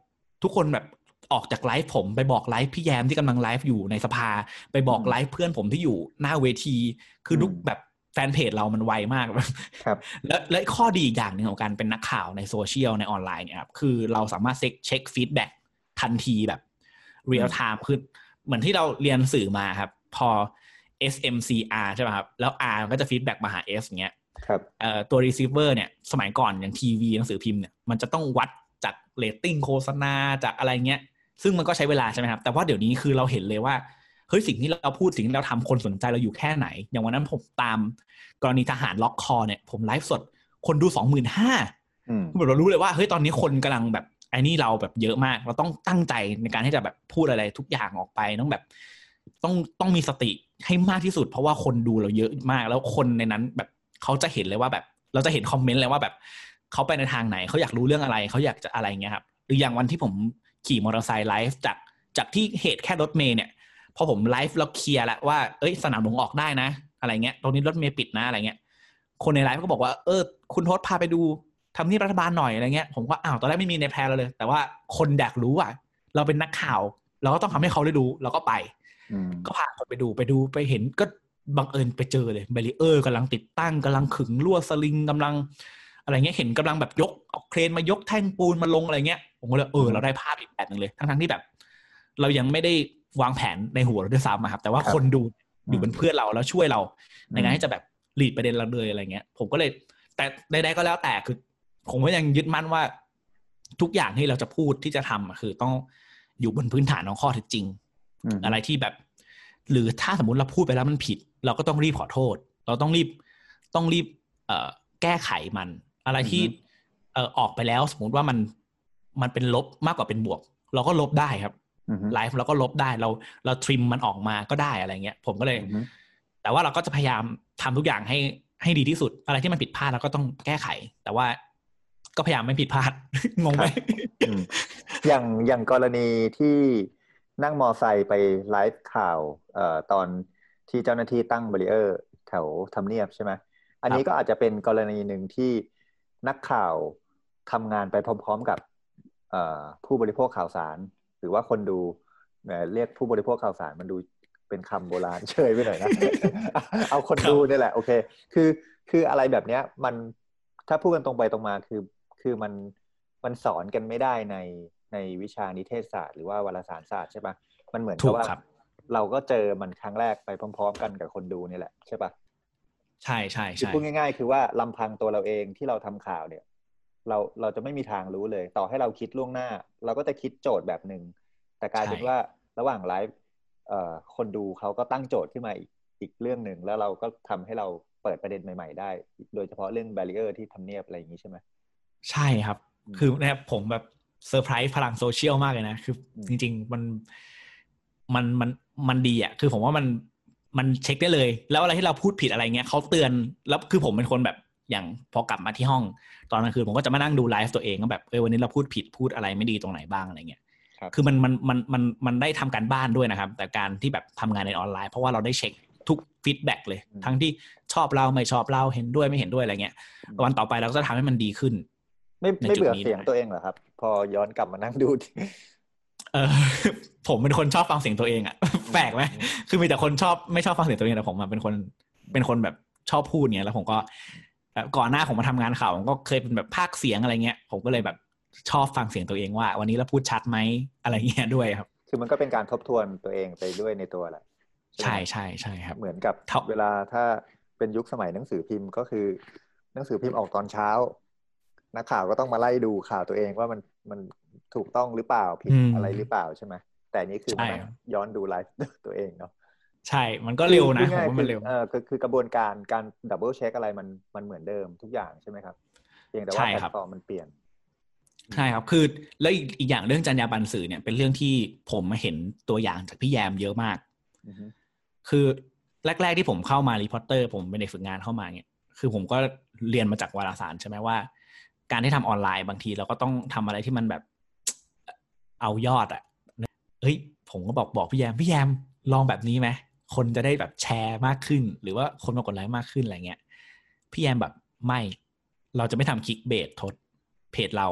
ทุกคนแบบออกจากไลฟ์ผมไปบอกไลฟ์พี่แยมที่กำลังไลฟ์อยู่ในสภา ไปบอกไลฟ์เพื่อนผมที่อยู่หน้าเวที คือทุกแบบ แฟนเพจเรามันไวมากครับและและข้อดีอีกอย่างหนึ่งของการเป็นนักข่าวในโซเชียลในออนไลน์เนี่ยครับคือเราสามารถเช็คเช็ค feedbackทันทีแบบ real time คือเหมือนที่เราเรียนสื่อมาครับ พอ SMCR ใช่ไหมครับ แล้ว R ก็จะ feedback มาหา S อย่างเงี้ยครับเอ่อตัว receiver เนี่ยสมัยก่อนอย่างทีวีหนังสือพิมพ์เนี่ยมันจะต้องวัดจากเรตติ้งโฆษณาจากอะไรเงี้ย ซึ่งมันก็ใช้เวลาใช่ไหมครับ แต่ว่าเดี๋ยวนี้คือเราเห็นเลยว่า เฮ้ยสิ่งที่เราพูดสิ่งที่เราทำคนสนใจเราอยู่แค่ไหน อย่างวันนั้นผมตามกรณีทหารล็อกคอเนี่ยผมไลฟ์สดคนดูสองหมื่นห้าแบบเรารู้เลยว่าเฮ้ยตอนนี้คนกำลังแบบไอ้นี่เราแบบเยอะมาก เราต้องตั้งใจในการที่จะแบบพูดอะไรทุกอย่างออกไปต้องแบบต้องต้องมีสติให้มากที่สุด เพราะว่าคนดูเราเยอะมาก แล้วคนในนั้นแบบเขาจะเห็นเลยว่าแบบ เราจะเห็นคอมเมนต์เลยว่าแบบเขาไปในทางไหนเขาอยากรู้เรื่องอะไรเขาอยากจะอะไรเงี้ยครับหรืออย่างวันที่ผมขี่มอเตอร์ไซค์ไลฟ์จากจากที่เหตุแค่รถเมล์เนี่ย พอผมไลฟ์แล้วเคลียร์แล้วว่าเอ้ยสนามหลวงออกได้นะ อะไรเงี้ยตรงนี้รถเมล์ปิดนะอะไรเงี้ยคนในไลฟ์ก็บอกว่าเออ คุณทศพาไปดูทำนี่รัฐบาลหน่อยอะไรเงี้ยผมก็อ้าวตอนแรกไม่มีในแพลนเราเลย แต่ว่าคนอยากรู้อะ เราเป็นนักข่าว เราก็ต้องทำให้เขาได้ดูเราก็ไปก็พาคนไปดูไปดูไปเห็นก็บังเอิญไปเจอเลยเบรีเออร์กำลังติดตั้งกำลังขึงลวดสลิงกำลัง อะไรเงี้ยเห็นกำลังแบบยกเอาเครนมายกแท่งปูนมาลงอะไรเงี้ยผมก็เลยเออเราได้ภาพอีกแบบหนึ่งเลย ทั้งๆที่แบบ เรายังไม่ได้ วางแผนในหัวเราด้วยซ้ำครับ แต่ว่าคนดูอยู่เป็นเพื่อนเราแล้วช่วยเรา ในการที่จะแบบหลีดประเด็นเราเลยอะไรเงี้ย ผมก็เลย แต่ใดๆก็แล้วแต่คือผมก็ยังยึดมั่นว่า ทุกอย่างที่เราจะพูดที่จะทำคือต้องอยู่บนพื้นฐานของข้อเท็จจริง อะไรที่แบบ หรือถ้าสมมติเราพูดไปแล้วมันผิด เราก็ต้องรีบขอโทษ เราต้องรีบต้องรีบ เอ่อ แก้ไขมัน อะไรที่ เอ่อออกไปแล้ว สมมติว่ามันมันเป็นลบมากกว่าเป็นบวก เราก็ลบได้ครับ ไลฟ์เราก็ลบได้เราเราทริมมันออกมาก็ได้อะไรเงี้ยผมก็เลย แต่ว่าเราก็จะพยายามทำทุกอย่างให้ให้ดีที่สุด อะไรที่มันผิดพลาดเราก็ต้องแก้ไข แต่ว่าก็พยายามไม่ผิดพลาดงงไหมอย่างอย่างกรณีที่นั่งมอไซค์ไปไลฟ์ข่าวเอ่อตอนที่เจ้าหน้าที่ตั้งบริเออร์ แถวทำเนียบใช่ไหมอันนี้ก็อาจจะเป็นกรณีหนึ่งที่นักข่าวทำงานไปพร้อม ๆกับผู้บริโภคข่าวสารห รือว่าคนดูเรียกผู้บริโภคข่าวสารมันดูเป็นคำโบราณเชยไปหน่อยนะ เอาคนดูนี่แหละ โอเค คือคืออะไรแบบเนี้ย มันถ้าพูดกันตรงไปตรงมาคือคือมันมันสอนกันไม่ได้ในในวิชานิเทศศาสตร์หรือว่าวารสารศาสตร์ใช่ปะมันเหมือนกับว่าเราก็เจอมันครั้งแรกไปพร้อม ๆ กันกับคนดูนี่แหละใช่ปะใช่ใช่ใช่พูดง่าย ๆ คือว่าลำพังตัวเราเองที่เราทำข่าวเนี่ย เราเราจะไม่มีทางรู้เลย ต่อให้เราคิดล่วงหน้า เราก็จะคิดโจทย์แบบหนึ่งแต่กลายเป็นว่าระหว่างไลฟ์เอ่อคนดูเขาก็ตั้งโจทย์ขึ้นมาอีกอีกเรื่องหนึ่งแล้วเราก็ทำให้เราเปิดประเด็นใหม่ ๆ ได้ โดยเฉพาะเรื่อง barrier ที่ทำเนียบอะไรอย่างนี้ใช่ไหมใช่ครับ คือเนี่ยผมแบบเซอร์ไพรส์พลังโซเชียลมากเลยนะ คือจริง ๆ มันมันมันมันดีอะ คือผมว่ามันมันเช็คได้เลย แล้วอะไรที่เราพูดผิดอะไรเงี้ยเขาเตือนแล้วคือผมเป็นคนแบบ อย่างพอกลับมาที่ห้องตอนกลางคืนผมก็จะมานั่งดูไลฟ์ตัวเองก็แบบเออวันนี้เราพูดผิดพูดอะไรไม่ดีตรงไหนบ้างอะไรเงี้ยคือมันมันมันมันมันได้ทำการบ้านด้วยนะครับ แต่การที่แบบทำงานในออนไลน์ เพราะว่าเราได้เช็คทุก feedback เลย ทั้งที่ชอบเราไม่ชอบเราเห็นด้วยไม่เห็นด้วยอะไรเงี้ยวันต่อไปเราก็จะทำให้มันดีขึ้น ไม่ไม่เบื่อเสียงตัวเองเหรอครับ พอย้อนกลับมานั่งดูเออผมเป็นคนชอบฟังเสียงตัวเองอะแปลกไหมคือมีแต่คนชอบไม่ชอบฟังเสียงตัวเองแต่ผมเป็นคนเป็นคนแบบชอบพูดเนี้ยแล้วผมก็ ก่อนหน้าผมมาทำงานข่าวผมก็เคยเป็นแบบภาคเสียงอะไรเงี้ย ผมก็เลยแบบชอบฟังเสียงตัวเองว่า วันนี้เราพูดชัดไหมอะไรเงี้ยด้วยครับ คือมันก็เป็นการทบทวนตัวเองไปด้วยในตัวแหละใช่ใช่ใช่ครับ เหมือนกับเวลาถ้าเป็นยุคสมัยหนังสือพิมพ์ก็คือ หนังสือพิมพ์ออกตอนเช้า นักข่าวก็ต้องมาไล่ดูข่าวตัวเองว่ามันมันถูกต้องหรือเปล่าผิดอะไรหรือเปล่าใช่ไหมแต่นี้คือมาย้อนดูไลฟ์ตัวเองเนาะ ใช่ มันก็เร็วนะผมว่ามันเร็วเออคือคือกระบวนการการ double check อะไรมันมันเหมือนเดิมทุกอย่างใช่ไหมครับเพียงแต่ว่าแพลตฟอร์มมันเปลี่ยนใช่ครับคือแล้วอีกอย่างเรื่องจรรยาบรรณสื่อเนี่ยเป็นเรื่องที่ผมมาเห็นตัวอย่างจากพี่แยมเยอะมากคือแรก ๆ ที่ผมเข้ามา The Reporters ผมเป็นเด็กฝึกงานเข้ามาเนี่ย คือผมก็เรียนมาจากวารสารใช่ไหมว่า การที่ทำออนไลน์บางทีเราก็ต้องทำอะไรที่มันแบบเอายอดอะเฮ้ยผมก็บอกบอกพี่แยมพี่แยมลองแบบนี้ไหม คนจะได้แบบแชร์มากขึ้น หรือว่าคนมากดไลค์มากขึ้นอะไรเงี้ยพี่แยมแบบไม่เราจะไม่ทำ clickbait ทศ เพจเรา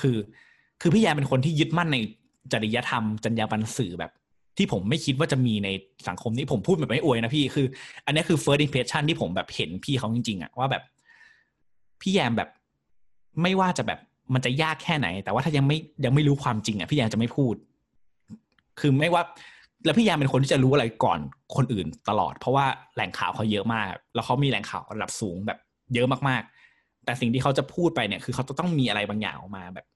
คือ คือพี่แยมเป็นคนที่ยึดมั่นในจริยธรรมจรรยาบรรณสื่อแบบ ที่ผมไม่คิดว่าจะมีในสังคมนี้ผมพูดแบบไม่อวยนะพี่คือ อันนี้คือ first impression ที่ผมแบบเห็นพี่เขาจริงๆอะว่าแบบ พี่แยมแบบไม่ว่าจะแบบมันจะยากแค่ไหน แต่ว่าถ้ายังไม่ยังไม่รู้ความจริงอะพี่แยมจะไม่พูด คือไม่ว่า แล้วพี่แยมเป็นคนที่จะรู้อะไรก่อนคนอื่นตลอด เพราะว่าแหล่งข่าวเขาเยอะมาก แล้วเขามีแหล่งข่าวระดับสูงแบบเยอะมากๆ แต่สิ่งที่เขาจะพูดไปเนี่ย คือเขาจะต้องมีอะไรบางอย่างออกมาแบบ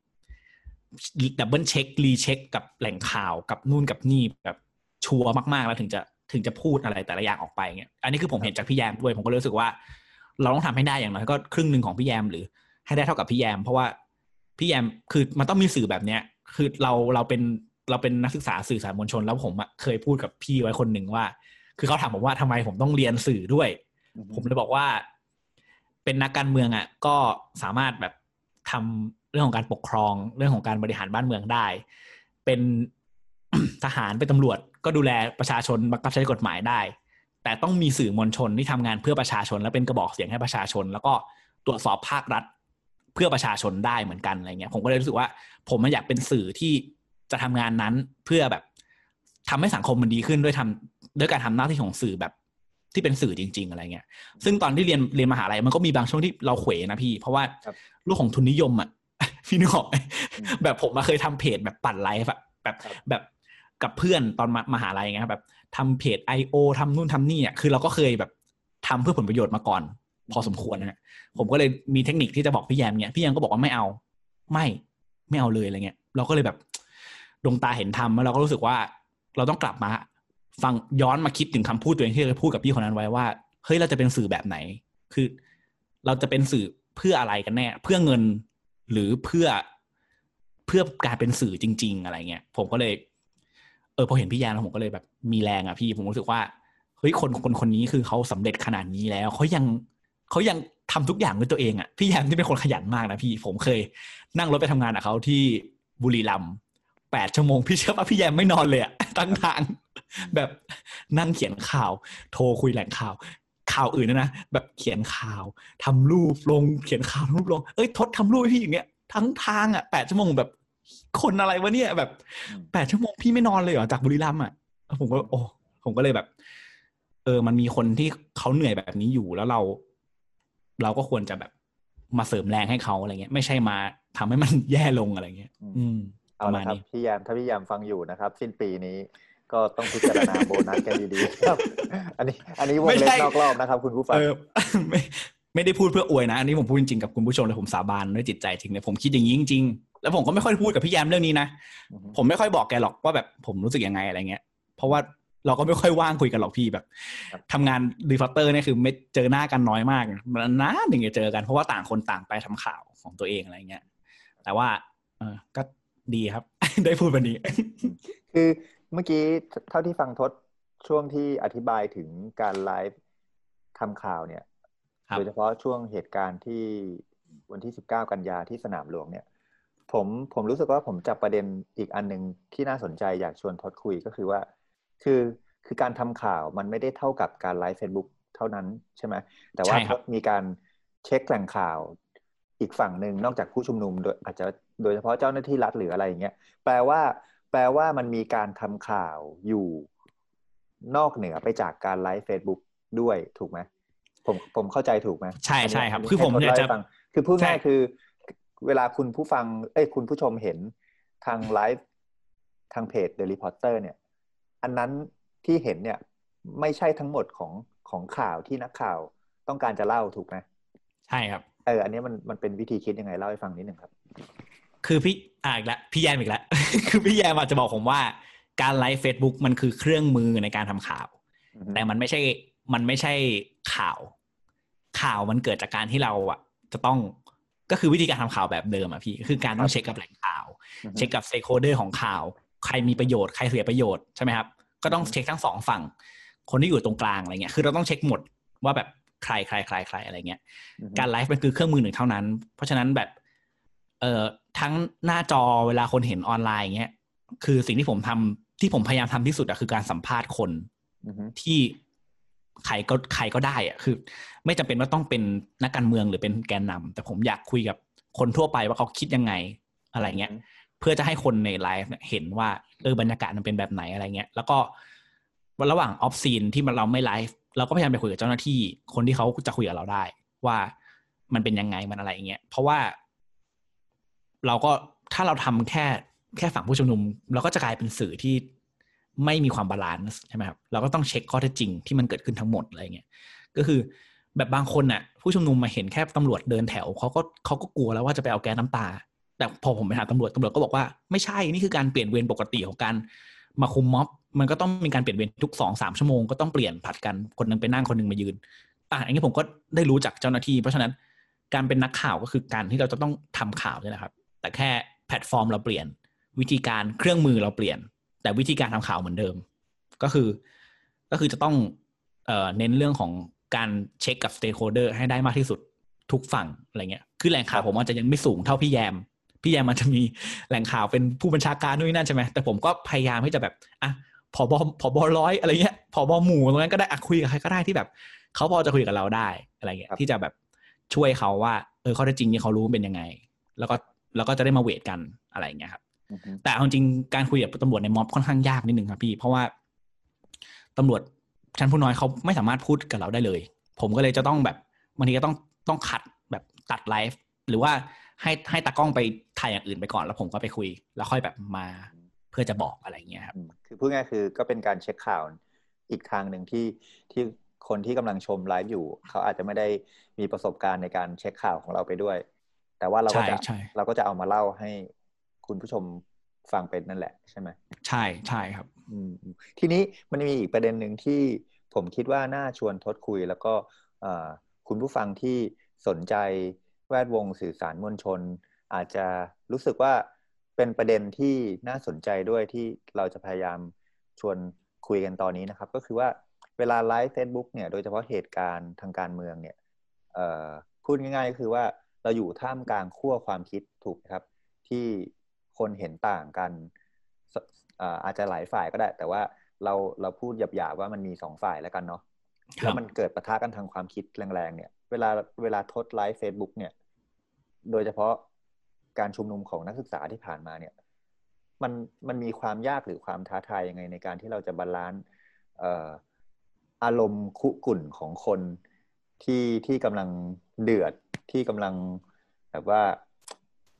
double check recheck กับแหล่งข่าวกับนู่นกับนี่แบบชัวร์มากๆ แล้วถึงจะถึงจะพูดอะไรแต่ละอย่างออกไปเงี้ยอันนี้คือผมเห็นจากพี่แยมด้วยผมก็รู้สึกว่า เราต้องทำให้ได้อย่างน้อยก็ครึ่งหนึ่งของพี่แยมหรือ ให้ได้เท่ากับพี่แยม เพราะว่าพี่แยมคือมันต้องมีสื่อแบบเนี้ย คือเราเราเป็น เราเป็นนักศึกษาสื่อสารมวลชน แล้วผมเคยพูดกับพี่ไว้คนหนึ่งว่า คือเขาถามผมว่าทำไมผมต้องเรียนสื่อด้วย ผมเลยบอกว่า เป็นนักการเมืองอะ ก็สามารถแบบทำเรื่องของการปกครอง เรื่องของการบริหารบ้านเมืองได้ เป็นทหารเป็นตำรวจ ก็ดูแลประชาชนบังคับใช้กฎหมายได้ แต่ต้องมีสื่อมวลชนที่ทำงานเพื่อประชาชน และเป็นกระบอกเสียงให้ประชาชน แล้วก็ตรวจสอบภาครัฐเพื่อประชาชนได้เหมือนกันอะไรเงี้ยผมก็เลยรู้สึกว่า ผมอยากเป็นสื่อที่ จะทำงานนั้นเพื่อแบบทำให้สังคมมันดีขึ้นด้วยทำด้วยการทำหน้าที่ของสื่อแบบที่เป็นสื่อจริง ๆ อะไรเงี้ย ซึ่งตอนที่เรียนเรียนมหาลัยมันก็มีบางช่วงที่เราเขวนะพี่ เพราะว่าลูกของทุนนิยมอะพี่นึกออกไหมแบบผมมาเคยทำเพจแบบปั่นไลฟ์แบบแบบกับเพื่อนตอนมหาลัยไงครับแบบทำเพจไอโอทำนู่นทำนี่อะคือเราก็เคยแบบทำเพื่อผลประโยชน์มาก่อน พอสมควรนะผมก็เลยมีเทคนิคที่จะบอกพี่แยมเนี่ยพี่แยมก็บอกว่าไม่เอา ไม่ไม่เอาเลยอะไรเงี้ย เราก็เลยแบบ ดวงตาเห็นทำแล้วเราก็รู้สึกว่า เราต้องกลับมา ฟังย้อนมาคิดถึงคำพูดตัวเองที่เคยพูดกับพี่คนนั้นไว้ว่าเฮ้ยเราจะเป็นสื่อแบบไหน คือ เราจะเป็นสื่อเพื่ออะไรกันแน่ เพื่อเงินหรือเพื่อเพื่อการเป็นสื่อจริง ๆ อะไรเงี้ยผมก็เลย เออพอเห็นพี่แยมแล้วผมก็เลยแบบมีแรงอะพี่ผมรู้สึกว่าเฮ้ยคนคนคนนี้คือเขาสำเร็จขนาดนี้แล้วเขายังเขายังทำทุกอย่างด้วยตัวเองอะพี่แยมที่เป็นคนขยันมากนะพี่ผมเคยนั่งรถไปทำงานกับเขาที่บุรีรัมย์ แปดชั่วโมงพี่เชื่อป่ะพี่แยมไม่นอนเลยอะตั้งทาง แบบนั่งเขียนข่าว โทรคุยแหล่งข่าว ข่าวอื่นนะนะแบบเขียนข่าวทำรูปลงเขียนข่าวรูปลงเอ้ยทดทำรูปพี่อย่างเงี้ยทั้งทางอะแปดชั่วโมงแบบคนอะไรวะเนี่ยแบบแปดชั่วโมงพี่ไม่นอนเลยเหรอจากบุรีรัมย์อะผมก็โอ้ผมก็เลยแบบ เออ มันมีคนที่เขาเหนื่อยแบบนี้อยู่แล้วเรา เราก็ควรจะแบบมาเสริมแรงให้เขาอะไรเงี้ย ไม่ใช่มาทำให้มันแย่ลงอะไรเงี้ย อืม เอาละครับพี่ยามถ้าพี่ยามฟังอยู่นะครับ สิ้นปีนี้ก็ต้องพิจารณาโบนัสกันดีๆครับ อันนี้ อันนี้วงเล็บนอกรอบนะครับ คุณผู้ฟังไม่ไม่ได้พูดเพื่ออวยนะ อันนี้ผมพูดจริงๆกับคุณผู้ชมเลยผมสาบานด้วยจิตใจจริงเลยผมคิดอย่างนี้จริงๆแล้วผมก็ไม่ค่อยพูดกับพี่แยมเรื่องนี้นะผมไม่ค่อยบอกแกหรอกว่าแบบผมรู้สึกยังไงอะไรเงี้ย เพราะว่าเราก็ไม่ค่อยว่างคุยกันหรอกพี่แบบทำงาน The Reporters เนี่ยคือไม่เจอหน้ากันน้อยมากมันนานถึงจะเจอกันเพราะว่าต่างคนต่างไปทำข่าวของตัวเองอะไรเงี้ย แต่ว่า เออก็ ดีครับ ได้พูดวันนี้ คือเมื่อกี้เท่าที่ฟังทศช่วงที่อธิบายถึงการไลฟ์ทำข่าวเนี่ยโดยเฉพาะช่วงเหตุการณ์ที่วันที่สิบเก้ากันยาที่สนามหลวงเนี่ย ผมผมรู้สึกว่าผมจับประเด็นอีกอันหนึ่งที่น่าสนใจอยากชวนทศคุยก็คือว่า คือคือการทำข่าวมันไม่ได้เท่ากับการไลฟ์เฟซบุ๊กเท่านั้นใช่ไหมแต่ว่ามีการเช็คแหล่งข่าว อีกฝั่งหนึ่งนอกจากผู้ชุมนุมโดยอาจจะโดยเฉพาะเจ้าหน้าที่รัฐหรืออะไรอย่างเงี้ยแปลว่า แปลว่ามันมีการทำข่าวอยู่นอกเหนือไปจากการไลฟ์เฟซบุ๊กด้วยถูกไหมผมผมเข้าใจถูกไหมใช่ใช่ครับ คือผมอยากจะคือพูดง่ายคือ เวลาคุณผู้ฟัง เอ้ยคุณผู้ชมเห็นทางไลฟ์ทางเพจ The Reporter เนี่ย อันนั้นที่เห็นเนี่ยไม่ใช่ทั้งหมดของของข่าวที่นักข่าวต้องการจะเล่าถูกไหมใช่ครับ เอออันนี้มันมันเป็นวิธีคิดยังไงเล่าให้ฟังนิดหนึ่งครับ คือพี่อ่าอีกแล้วพี่แยมอีกแล้วคือพี่แยมอาจจะบอกผมว่าการไลฟ์เฟซบุ๊กมันคือเครื่องมือในการทำข่าว แต่มันไม่ใช่มันไม่ใช่ข่าว ข่าวมันเกิดจากการที่เราอะ จะต้องก็คือวิธีการทำข่าวแบบเดิมอะพี่คือการต้องเช็คกับแหล่งข่าว เช็คกับ stakeholder ของข่าว ใครมีประโยชน์ใครเสียประโยชน์ใช่ไหมครับก็ต้องเช็คทั้งสองฝั่ง คนที่อยู่ตรงกลางอะไรเงี้ยคือเราต้องเช็คหมดว่าแบบ ใครใครใครใครอะไรเงี้ย การไลฟ์มันคือเครื่องมือหนึ่งเท่านั้น เพราะฉะนั้นแบบ เอ่อทั้งหน้าจอเวลาคนเห็นออนไลน์เงี้ย คือสิ่งที่ผมทำที่ผมพยายามทำที่สุดอะคือการสัมภาษณ์คนที่ใครก็ใครก็ได้อะคือ ไม่จำเป็นว่าต้องเป็นนักการเมืองหรือเป็นแกนนำแต่ผมอยากคุยกับคนทั่วไปว่าเขาคิดยังไงอะไรเงี้ย เพื่อจะให้คนในไลฟ์เห็นว่าเออบรรยากาศมันเป็นแบบไหนอะไรเงี้ย แล้วก็ระหว่าง off scene ที่เราไม่ไลฟ์ เราก็พยายามไปคุยกับเจ้าหน้าที่ คนที่เขาจะคุยกับเราได้ ว่ามันเป็นยังไงมันอะไรอย่างเงี้ยเพราะว่า เราก็ถ้าเราทำแค่แค่ฝั่งผู้ชุมนุม เราก็จะกลายเป็นสื่อที่ไม่มีความ balance ใช่ไหมครับเราก็ต้องเช็คข้อเท็จจริงที่มันเกิดขึ้นทั้งหมดอะไรเงี้ยก็คือแบบบางคนน่ะ ผู้ชุมนุมมาเห็นแค่ตำรวจเดินแถวเขาก็เขาก็กลัวแล้วว่าจะไปเอาแก๊สน้ำตา แต่พอผมไปหาตำรวจตำรวจก็บอกว่าไม่ใช่นี่คือการเปลี่ยนเวรปกติของการมาคุมม็อบ มันก็ต้องมีการเปลี่ยนเวรทุกสองสามชั่วโมงก็ต้องเปลี่ยนผัดกันคนนึงไปนั่งคนนึงมายืนอะอันนี้ผมก็ได้รู้จากเจ้าหน้าที่ เพราะฉะนั้นการเป็นนักข่าวก็คือการที่เราจะต้องทำข่าวนี่แหละครับ แต่แค่แพลตฟอร์มเราเปลี่ยน วิธีการเครื่องมือเราเปลี่ยน แต่วิธีการทำข่าวเหมือนเดิม ก็คือ ก็คือจะต้องเอ่อเน้นเรื่องของการเช็คกับ stakeholder ให้ได้มากที่สุดทุกฝั่งอะไรเงี้ย คือแหล่งข่าวผมอาจจะยังไม่สูงเท่าพี่แยม พี่แยมมันจะมีแหล่งข่าวเป็นผู้บัญชาการนู่นนั่นใช่ไหมแต่ผมก็พยายามที่จะแบบอะ ผบผบร้อยอะไรเงี้ยผบหมู่ตรงนั้นก็ได้อะคุยกับใครก็ได้ที่แบบเขาพอจะคุยกับเราได้อะไรเงี้ยที่จะแบบช่วยเขาว่าเออข้อเท็จจริงที่เขารู้เป็นยังไง แล้วก็แล้วก็จะได้มาเวทกันอะไรเงี้ยครับ แต่เอาจริงการคุยกับตำรวจในม็อบค่อนข้างยากนิดนึงครับพี่เพราะว่าตำรวจชั้นผู้น้อยเขาไม่สามารถพูดกับเราได้เลย ผมก็เลยจะต้องแบบบางทีก็ต้องต้องขัดแบบตัดไลฟ์หรือว่าให้ให้ตากล้องไปถ่ายอย่างอื่นไปก่อน แล้วผมก็ไปคุย แล้วค่อยแบบมา เพื่อจะบอกอะไรเงี้ยครับคือพูดง่ายคือก็เป็นการเช็คข่าวอีกทางหนึ่งที่ที่คนที่กำลังชมไลฟ์อยู่ เขาอาจจะไม่ได้มีประสบการณ์ในการเช็คข่าวของเราไปด้วย แต่ว่าเราก็จะเราก็จะเอามาเล่าให้คุณผู้ชมฟังเป็นนั่นแหละใช่ไหมใช่ใช่ครับทีนี้มันมีอีกประเด็นหนึ่งที่ผมคิดว่าน่าชวนทดคุย แล้วก็คุณผู้ฟังที่สนใจแวดวงสื่อสารมวลชน อาจจะรู้สึกว่า เป็นประเด็นที่น่าสนใจด้วยที่เราจะพยายามชวนคุยกันตอนนี้นะครับ ก็คือว่าเวลาไลฟ์เฟซบุ๊กเนี่ยโดยเฉพาะเหตุการณ์ทางการเมืองเนี่ยพูดง่ายๆก็คือว่าเราอยู่ท่ามกลางขั้วความคิดถูกครับ ที่คนเห็นต่างกันอาจจะหลายฝ่ายก็ได้ แต่ว่าเราเราพูดหยาบๆว่ามันมีสองฝ่ายแล้วกันเนาะแล้วมันเกิดปะทะกันทางความคิดแรงๆเนี่ย เวลาเวลาทศไลฟ์เฟซบุ๊กเนี่ย โดยเฉพาะ การชุมนุมของนักศึกษาที่ผ่านมาเนี่ยมันมันมีความยากหรือความท้าทายยังไงในการที่เราจะ balance อารมณ์คุกรุ่นของคนที่ที่กำลังเดือดที่กำลังแบบว่า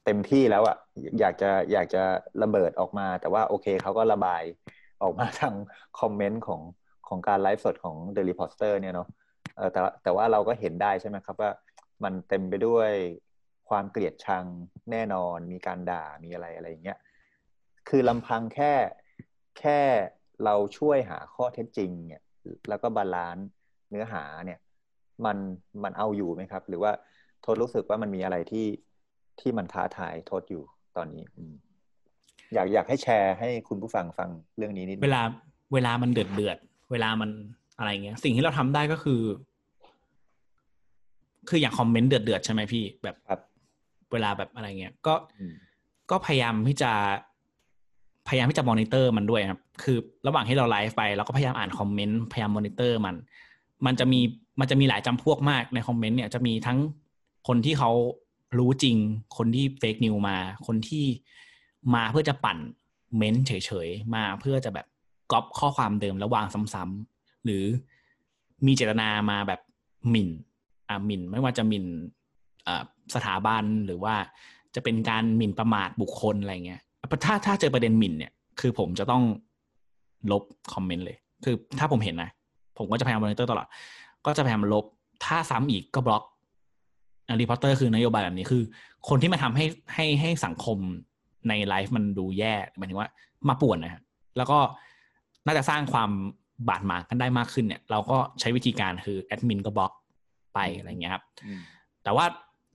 เต็มที่แล้วอะ่ะอยากจะอยากจะระเบิดออกมา แต่ว่าโอเคเขาก็ระบายออกมาทางคอมเมนต์ของของการไลฟ์สดของ The Reporters เนี่ยเนาะแต่แต่ว่าเราก็เห็นได้ใช่ไหมครับว่ามันเต็มไปด้วย ความเกลียดชังแน่นอน มีการด่ามีอะไรอะไรอย่างเงี้ยคือลำพังแค่แค่เราช่วยหาข้อเท็จจริงเนี่ยแล้วก็ balance เนื้อหาเนี่ยมันมันเอาอยู่ไหมครับ หรือว่าทศรู้สึกว่ามันมีอะไรที่ที่มันท้าทายทศอยู่ตอนนี้อยากอยากให้แชร์ให้คุณผู้ฟังฟังเรื่องนี้นิดเวลาเวลามันเดือดเดือดเวลามันอะไรเงี้ย สิ่งที่เราทำได้ก็คือ คืออย่างคอมเมนต์เดือดเดือดใช่ไหมพี่แบบครับ เวลาแบบอะไรเงี้ยก็ก็พยายามที่จะ พยายามที่จะมอนิเตอร์มันด้วยครับ คือระหว่างที่เราไลฟ์ไปเราก็พยายามอ่านคอมเมนต์พยายามมอนิเตอร์มัน มันจะมีมันจะมีหลายจำพวกมากในคอมเมนต์เนี่ยจะมีทั้งคนที่เขารู้จริง คนที่ fake news มา คนที่มาเพื่อจะปั่นเม้นเฉยๆ มาเพื่อจะแบบก๊อปข้อความเดิมแล้ววางซ้ำๆหรือมีเจตนามาแบบหมิ่น อ่าหมิ่น ไม่ว่าจะหมิ่น สถาบันหรือว่าจะเป็นการหมิ่นประมาทบุคคลอะไรเงี้ยถ้าถ้าเจอประเด็นหมิ่นเนี่ย คือผมจะต้องลบคอมเมนต์เลย คือถ้าผมเห็นนะ ผมก็จะพยายามมอนิเตอร์ตลอด ก็จะพยายามลบ ถ้าซ้ำอีกก็บล็อกReporters คือนโยบายแบบนี้คือ คนที่มาทำให้ให้ให้สังคมในไลฟ์มันดูแย่หมายถึงว่ามาป่วนนะฮะแล้วก็น่าจะสร้างความบาดหมางกันได้มากขึ้นเนี่ย เราก็ใช้วิธีการคือแอดมินก็บล็อกไปอะไรเงี้ยครับแต่ว่า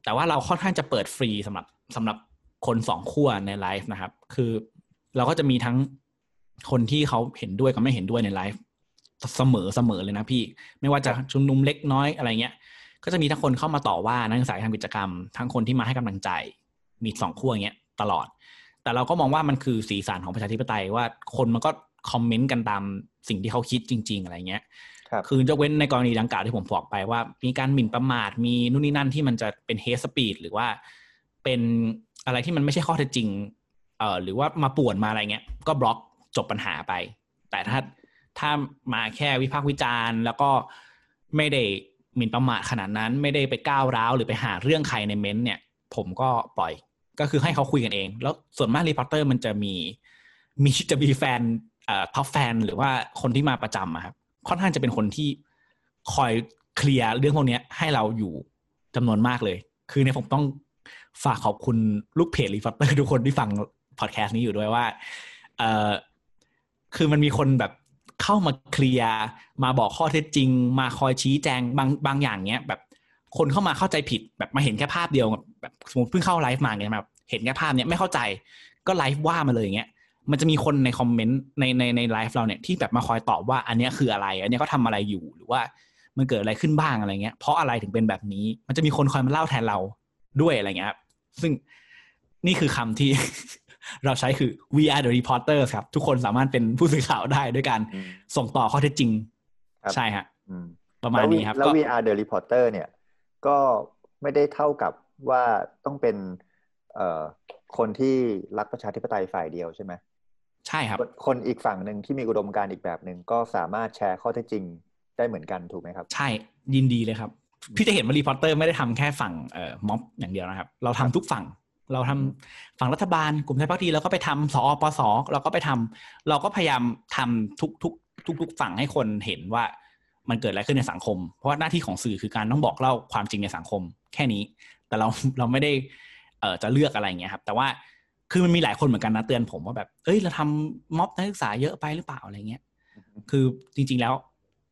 แต่ว่าเราค่อนข้างจะเปิดฟรีสำหรับสำหรับคนสองขั้วในไลฟ์นะครับ คือเราก็จะมีทั้งคนที่เขาเห็นด้วยกับไม่เห็นด้วยในไลฟ์เสมอเสมอเลยนะพี่ ไม่ว่าจะชุมนุมเล็กน้อยอะไรเงี้ย ก็จะมีทั้งคนเข้ามาต่อว่านักศึกษาทำกิจกรรม ทั้งคนที่มาให้กำลังใจ มีสองขั้วอย่างเงี้ยตลอด แต่เราก็มองว่ามันคือสีสันของประชาธิปไตยว่าคนมันก็คอมเมนต์กันตามสิ่งที่เขาคิดจริง ๆ อะไรเงี้ย คือยกเว้นในกรณีดังกล่าวที่ผมบอกไปว่า มีการหมิ่นประมาทมีนู่นนี่นั่นที่มันจะเป็นเฮสปีดหรือว่าเป็นอะไรที่มันไม่ใช่ข้อเท็จจริงเอ่อหรือว่ามาป่วนมาอะไรเงี้ย ก็บล็อกจบปัญหาไป แต่ถ้าถ้ามาแค่วิพากษ์วิจารณ์ แล้วก็ไม่ได้หมิ่นประมาทขนาดนั้น ไม่ได้ไปก้าวร้าวหรือไปหาเรื่องใครในเม้นเนี่ย ผมก็ปล่อยก็คือให้เขาคุยกันเอง แล้วส่วนมาก Reporters มันจะมีมีจะมีแฟนเอ่อ top fan หรือว่าคนที่มาประจำอะครับ ค่อนข้างจะเป็นคนที่คอย clear เรื่องพวกนี้ให้เราอยู่จำนวนมากเลย คือในผมต้องฝากขอบคุณลูกเพจ Reporters ทุกคนที่ฟังพอดแคสต์นี้อยู่ด้วยว่าเออคือมันมีคนแบบเข้ามา clear มาบอกข้อเท็จจริง มาคอยชี้แจงบางบางอย่างเนี้ย แบบ คนเข้ามาเข้าใจผิดแบบมาเห็นแค่ภาพเดียวแบบสมมติเพิ่งเข้าไลฟ์มาเงี้ยแบบเห็นแค่ภาพเนี้ยไม่เข้าใจก็ไลฟ์ว่ามาเลยอย่างเงี้ย มันจะมีคนในคอมเมนต์ในในในไลฟ์เราเนี่ยที่แบบมาคอยตอบว่าอันนี้คืออะไร อันนี้เขาทำอะไรอยู่หรือว่ามันเกิดอะไรขึ้นบ้างอะไรเงี้ยเพราะอะไรถึงเป็นแบบนี้ มันจะมีคนคอยมาเล่าแทนเราด้วยอะไรเงี้ยครับซึ่งนี่คือคำที่เราใช้คือ we are the reporters ครับ ทุกคนสามารถเป็นผู้สื่อข่าวได้ด้วยการส่งต่อข้อเท็จจริง ใช่ฮะประมาณนี้ครับแล้ว we are the reporter เนี่ยก็ไม่ได้เท่ากับว่าต้องเป็นเอ่อคนที่รักประชาธิปไตยฝ่ายเดียวใช่ไหม ใช่ครับคนอีกฝั่งหนึ่งที่มีอุดมการณ์อีกแบบหนึ่งก็สามารถแชร์ข้อเท็จจริงได้เหมือนกันถูกไหมครับ ใช่ยินดีเลยครับ พี่จะเห็นว่ารีพอร์เตอร์ไม่ได้ทำแค่ฝั่งเอ่อม็อบอย่างเดียวนะครับ เราทำทุกฝั่งเราทำฝั่งรัฐบาลกลุ่มไทยพักดีเราก็ไปทำสอปสเราก็ไปทำเราก็พยายามทำทุกทุกทุกทุกฝั่งให้คนเห็นว่ามันเกิดอะไรขึ้นในสังคม เพราะว่าหน้าที่ของสื่อคือการต้องบอกเล่าความจริงในสังคมแค่นี้ แต่เราเราไม่ได้เอ่อจะเลือกอะไรเงี้ยครับ แต่ว่า คือมันมีหลายคนเหมือนกันนะเตือนผมว่าแบบ เอ้ยเราทำม็อบนักศึกษาเยอะไปหรือเปล่าอะไรเงี้ย คือจริง ๆแล้ว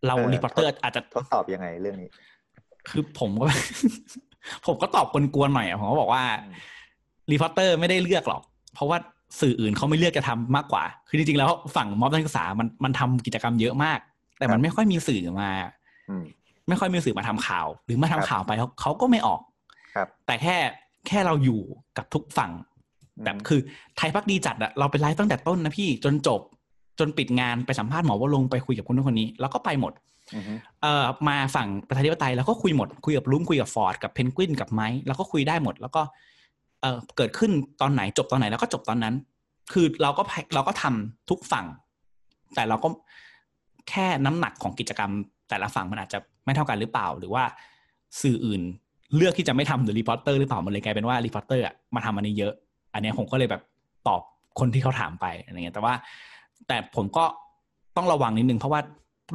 เรา Reportersอาจจะทศตอบยังไงเรื่องนี้ คือผมก็ ผมก็ตอบกวนๆหน่อยผมก็บอกว่า Reporters ไม่ได้เลือกหรอก เพราะว่าสื่ออื่นเขาไม่เลือกจะทำมากกว่า คือจริงๆแล้วฝั่งม็อบนักศึกษามันมันทำกิจกรรมเยอะมาก แต่มันไม่ค่อยมีสื่อมาไม่ค่อยมีสื่อมาทำข่าว หรือมาทำข่าวไปเขาเขาก็ไม่ออกครับ แต่แค่แค่เราอยู่กับทุกฝั่ง แบบคือไทยพักดีจัดอะเราไปไลฟ์ตั้งแต่ต้นนะพี่จนจบจนปิดงานไปสัมภาษณ์หมอว่าลงไปคุยกับคนนู้นคนนี้ แล้วก็ไปหมดเอ่อมาฝั่งประชาธิปไตยแล้วก็คุยหมด คุยกับลุ้มคุยกับฟอร์ดกับเพนกวินกับไม้แล้วก็คุยได้หมด แล้วก็เอ่อเกิดขึ้นตอนไหนจบตอนไหนแล้วก็จบตอนนั้น คือเราก็เราก็ทำทุกฝั่ง แต่เราก็แค่น้ำหนักของกิจกรรม แต่ละฝั่งมันอาจจะไม่เท่ากันหรือเปล่า หรือว่าสื่ออื่นเลือกที่จะไม่ทำหรือ Reporters หรือเปล่ามันเลยกลายเป็นว่า Reporters อะมาทำอันนี้เยอะ อันนี้ผมก็เลยแบบตอบคนที่เขาถามไปอะไรเงี้ยแต่ว่า แต่ผมก็ต้องระวังนิดนึงเพราะว่า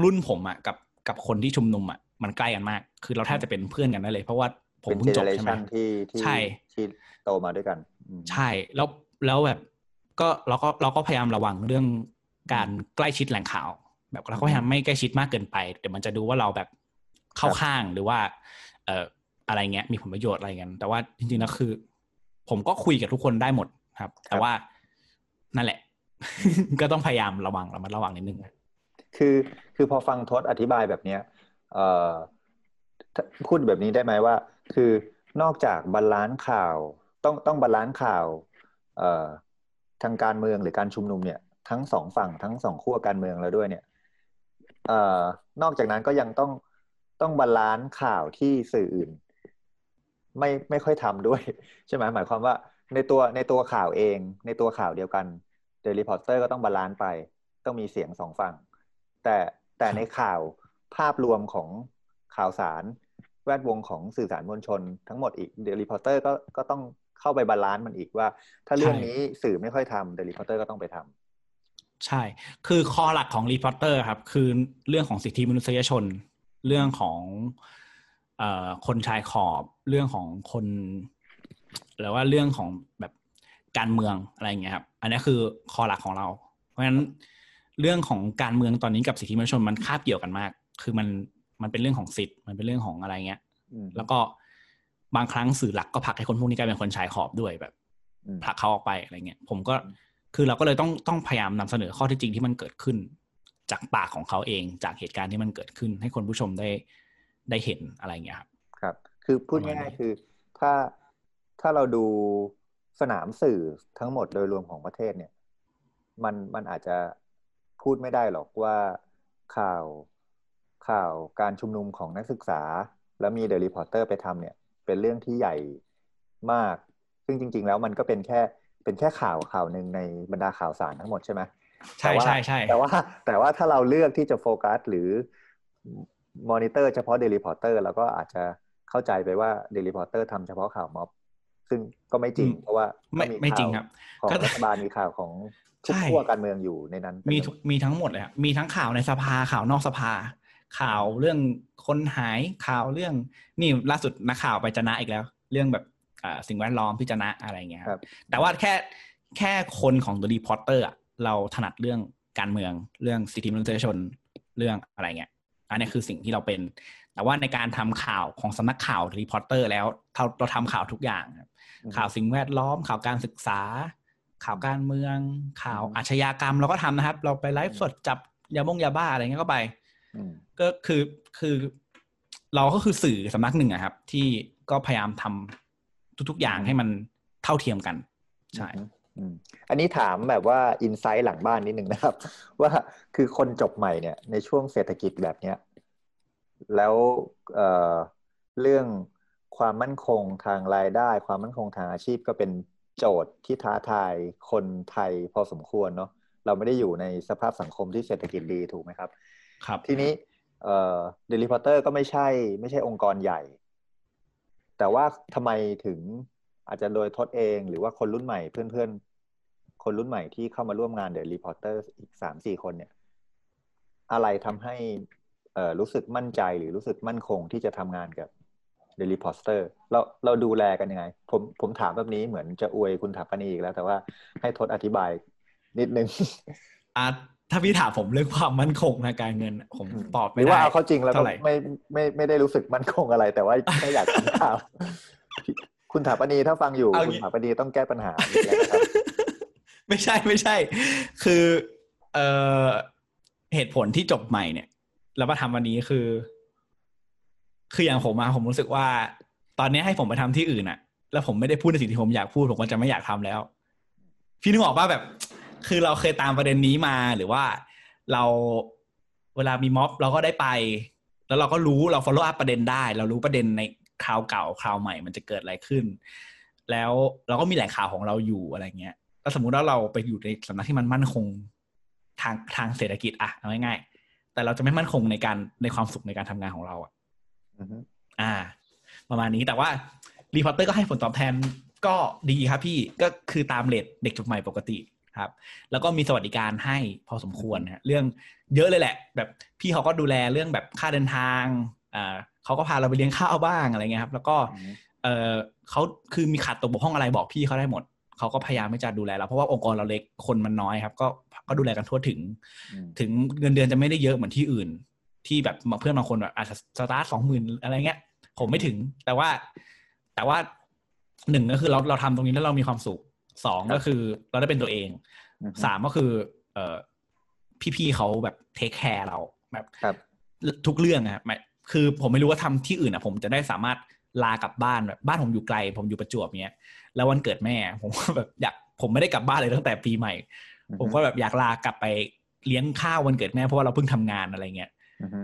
รุ่นผมอะกับกับคนที่ชุมนุมอะมันใกล้กันมาก คือเราแทบจะเป็นเพื่อนกันได้เลย เพราะว่าผมเพิ่งจบใช่ไหมที่ที่ใช่ที่โตมาด้วยกัน ใช่แล้วแล้วแบบก็เราก็เราก็พยายามระวังเรื่องการใกล้ชิดแหล่งข่าว แบบเราก็พยายามไม่ใกล้ชิดมากเกินไปเดี๋ยวมันจะดูว่าเราแบบเข้าข้างหรือว่า เอ่ออะไรเงี้ยมีผลประโยชน์อะไรกันแต่ว่าจริงๆแล้วคือ ผมก็คุยกับทุกคนได้หมดครับ แต่ว่านั่นแหละ ก็ต้องพยายามระวังระมัดระวังนิดนึงคือคือพอฟังทศอธิบายแบบเนี้ยเอ่อพูดแบบนี้ได้ไหมว่า คือนอกจาก balance ข่าวต้องต้อง balance ข่าวเอ่อทางการเมืองหรือการชุมนุมเนี่ย ทั้งสองฝั่งทั้งสองขั้วการเมืองแล้วด้วยเนี่ยเอ่อนอกจากนั้นก็ยังต้องต้อง balance ข่าวที่สื่ออื่น ไม่ไม่ค่อยทำด้วย ใช่ไหมหมายความว่าในตัวในตัวข่าวเอง ในตัวข่าวเดียวกัน The Reporters ก็ต้อง balance ไป ต้องมีเสียงสองฝั่ง แต่แต่ในข่าวภาพรวมของข่าวสาร แวดวงของสื่อสารมวลชน ทั้งหมดอีก The Reporters ก็ก็ต้องเข้าไป balance มันอีกว่า ถ้าเรื่องนี้สื่อไม่ค่อยทำ The Reporters ก็ต้องไปทำใช่ คือ core หลักของ Reporters ครับ คือเรื่องของสิทธิมนุษยชน เรื่องของอ คนชายขอบเรื่องของคนหรือว่าเรื่องของแบบการเมืองอะไรเงี้ยครับ อันนี้คือ core หลักของเรา เพราะฉะนั้นเรื่องของการเมืองตอนนี้กับสิทธิมนุษยชนมันคาบเกี่ยวกันมาก คือมันมันเป็นเรื่องของสิทธิ์มันเป็นเรื่องของอะไรเงี้ยแล้วก็บางครั้งสื่อหลักก็ผลักให้คนพวกนี้กลายเป็นคนชายขอบด้วยแบบผลักเขาออกไปอะไรเงี้ยผมก็คือเราก็เลยต้องต้องพยายามนำเสนอข้อที่จริงที่มันเกิดขึ้น จากปากของเขาเองจากเหตุการณ์ที่มันเกิดขึ้น ให้คนผู้ชมได้ ได้เห็นอะไรเงี้ยครับครับ คือพูดง่ายๆคือถ้าถ้าเราดูสนามสื่อทั้งหมดโดยรวมของประเทศเนี่ย มันมันอาจจะพูดไม่ได้หรอกว่าข่าวข่าวการชุมนุมของนักศึกษา แล้วมีเดลิพอร์เตอร์ไปทำเนี่ย เป็นเรื่องที่ใหญ่มาก ซึ่งจริง ๆ แล้วมันก็เป็นแค่เป็นแค่ข่าวข่าวหนึ่งในบรรดาข่าวสารทั้งหมดใช่ไหมใช่ใช่ใช่แต่ว่าแต่ว่าถ้าเราเลือกที่จะโฟกัสหรือ มอนิเตอร์เฉพาะ The Reporters แล้วก็อาจจะเข้าใจไปว่า The Reporters ทำเฉพาะข่าวม็อบ ซึ่งก็ไม่จริงเพราะว่าไม่ไม่จริงครับของรัฐบาลมีข่าวของทุกขั้วการเมืองอยู่ในนั้น มีมีทั้งหมดเลยมีทั้งข่าวในสภาข่าวนอกสภา ข่าวเรื่องคนหายข่าวเรื่องนี่ล่าสุดนักข่าวไปจะนะอีกแล้ว เรื่องแบบสิ่งแวดล้อมที่จะนะอะไรเงี้ยครับแต่ว่าแค่แค่ core ของตัว Reporters เราถนัดเรื่องการเมืองเรื่องสิทธิมนุษยชนเรื่องอะไรเงี้ย อันนี้คือสิ่งที่เราเป็น แต่ว่าในการทำข่าวของสำนักข่าว Reporters แล้วเราเราทำข่าวทุกอย่างข่าวสิ่งแวดล้อม ข่าวการศึกษา ข่าวการเมือง ข่าวอาชญากรรมเราก็ทำนะครับ เราไปไลฟ์สดจับยาบงยาบ้าอะไรเงี้ยก็ไปก็คือคือ เราก็คือสื่อสำนักหนึ่งอะครับ ที่ก็พยายามทำทุก ๆ อย่างให้มันเท่าเทียมกัน ใช่ อืมอันนี้ถามแบบว่าอินไซต์หลังบ้านนิดนึงนะครับ ว่าคือคนจบใหม่เนี่ย ในช่วงเศรษฐกิจแบบเนี้ยแล้วเอ่อเรื่องความมั่นคงทางรายได้ ความมั่นคงทางอาชีพก็เป็นโจทย์ที่ท้าทายคนไทยพอสมควรเนาะเราไม่ได้อยู่ในสภาพสังคมที่เศรษฐกิจดีถูกไหมครับ ครับ ทีนี้เอ่อ The Reporters ก็ไม่ใช่ ไม่ใช่องค์กรใหญ่ แต่ว่าทำไมถึง อาจจะโดยทศเองหรือว่าคนรุ่นใหม่เพื่อนๆ คนรุ่นใหม่ที่เข้ามาร่วมงาน The Reporters อีกสามสี่คนเนี่ย อะไรทำให้เอ่อรู้สึกมั่นใจหรือรู้สึกมั่นคงที่จะทำงานกับ The Reportersเราเราดูแลกันยังไง ผมผมถามแบบนี้เหมือนจะอวยคุณถาปนีอีกแล้ว แต่ว่าให้ทดอธิบายนิดนึงอะถ้าพี่ถามผมเรื่องความมั่นคงทางการเงิน ผมตอบหไม่รือได้ว่าเอาเข้าจริงแล้วก็เท่าไหร่ไม่ไม่ไม่ได้รู้สึกมั่นคงอะไร แต่ว่าแค่อยากถามข่าว คุณถาปนีถ้าฟังอยู่เอาคุณงี้ถาปนีต้องแก้ปัญหาอีกแล้วนะครับไม่ใช่ไม่ใช่ คือเอ่อเหตุผลที่จบใหม่เนี่ย แล้วมาทำวันนี้คือ คืออย่างผมมาผมรู้สึกว่า ตอนนี้ให้ผมไปทำที่อื่นอะแล้วผมไม่ได้พูดในสิ่งที่ผมอยากพูดผมก็จะไม่อยากทำแล้ว พี่นึกออกป่ะแบบ คือเราเคยตามประเด็นนี้มาหรือว่าเราเวลามีม็อบเราก็ได้ไป แล้วเราก็รู้เรา follow up ประเด็นได้ เรารู้ประเด็นใน คราวเก่าคราวใหม่มันจะเกิดอะไรขึ้น แล้วเราก็มีแหล่งข่าวของเราอยู่อะไรเงี้ยถ้าสมมุติว่าเราไปอยู่ในสำนักที่มันมั่นคงทางทางเศรษฐกิจอะเอาง่ายๆแต่เราจะไม่มั่นคงในการในความสุขในการทำงานของเราอะอือฮึอ่า ประมาณนี้แต่ว่ารีพอร์เตอร์ก็ให้ผลตอบแทนก็ดีครับพี่ก็คือตามเลทเด็กจบใหม่ปกติครับ แล้วก็มีสวัสดิการให้พอสมควรนะฮะเรื่องเยอะเลยแหละ แบบพี่เขาก็ดูแลเรื่องแบบค่าเดินทาง อ่าเขาก็พาเราไปเลี้ยงข้าวบ้างอะไรเงี้ยครับ แล้วก็อือฮึเออเขาคือมีขาดตกบกพร่องอะไรบอกพี่เขาได้หมดเขาก็พยายามที่จะดูแลเราเพราะว่าองค์กรเราเล็กคนมันน้อยครับ ก็ก็ดูแลกันทั่วถึงอืมถึงเงินเดือนจะไม่ได้เยอะเหมือนที่อื่น ที่แบบเพื่อนบางคนแบบอาจจะสตาร์ทสองหมื่นอะไรเงี้ย ผมไม่ถึง แต่ว่าแต่ว่าหนึ่งก็คือเราเราทำตรงนี้แล้วเรามีความสุขสองก็คือเราได้เป็นตัวเองอือฮึสามก็คือเออพี่ๆเขาแบบ take care เราแบบครับทุกเรื่องอะหมาย คือผมไม่รู้ว่าทำที่อื่นอะผมจะได้สามารถลากลับบ้านแบบบ้านผมอยู่ไกล ผมอยู่ประจวบเนี้ย แล้ววันเกิดแม่ ผมก็แบบอยากผมไม่ได้กลับบ้านเลยตั้งแต่ปีใหม่อือฮึผมก็แบบอยากลากลับไปเลี้ยงข้าววันเกิดแม่เพราะว่าเราเพิ่งทำงานอะไรเงี้ยอือฮึ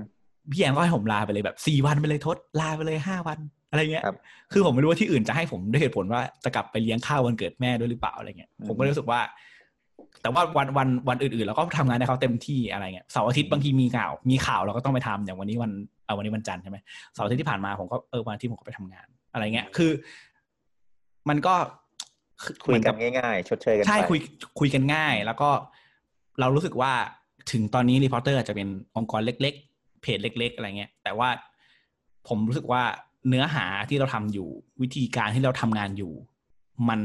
พี่แอนก็ให้ผมลาไปเลยแบบสี่วันไปเลยทดลาไปเลยห้าวันอะไรเงี้ยครับคือผมไม่รู้ว่าที่อื่นจะให้ผมด้วยเหตุผลว่าจะกลับไปเลี้ยงข้าววันเกิดแม่ด้วยหรือเปล่าอะไรเงี้ยอืมผมก็รู้สึกว่า แต่ว่าวันวันวันอื่นๆเราก็ทำงานให้เขาเต็มที่อะไรเงี้ยเสาร์อาทิตย์บางทีมีข่าว มีข่าวเราก็ต้องไปทำอย่างวันนี้วันเอาวันนี้วันจันทร์ใช่ไหมเสาร์อาทิตย์ที่ผ่านมาผมก็เออวันอาที่ผมก็ไปทำงาน อะไรเงี้ยคือ มันก็อคุยเหมือกันบง่ายๆ ชดเชยกันไปใช่คุยคุยกันง่าย แล้วก็เรารู้สึกว่าถึงตอนนี้รีพอร์เตอร์อาจจะเป็นองค์กรเล็ก ๆ เพจเล็ก ๆ อะไรเงี้ย แต่ว่าผมรู้สึกว่าเนื้อหาที่เราทำอยู่ วิธีการที่เราทำงานอยู่ มัน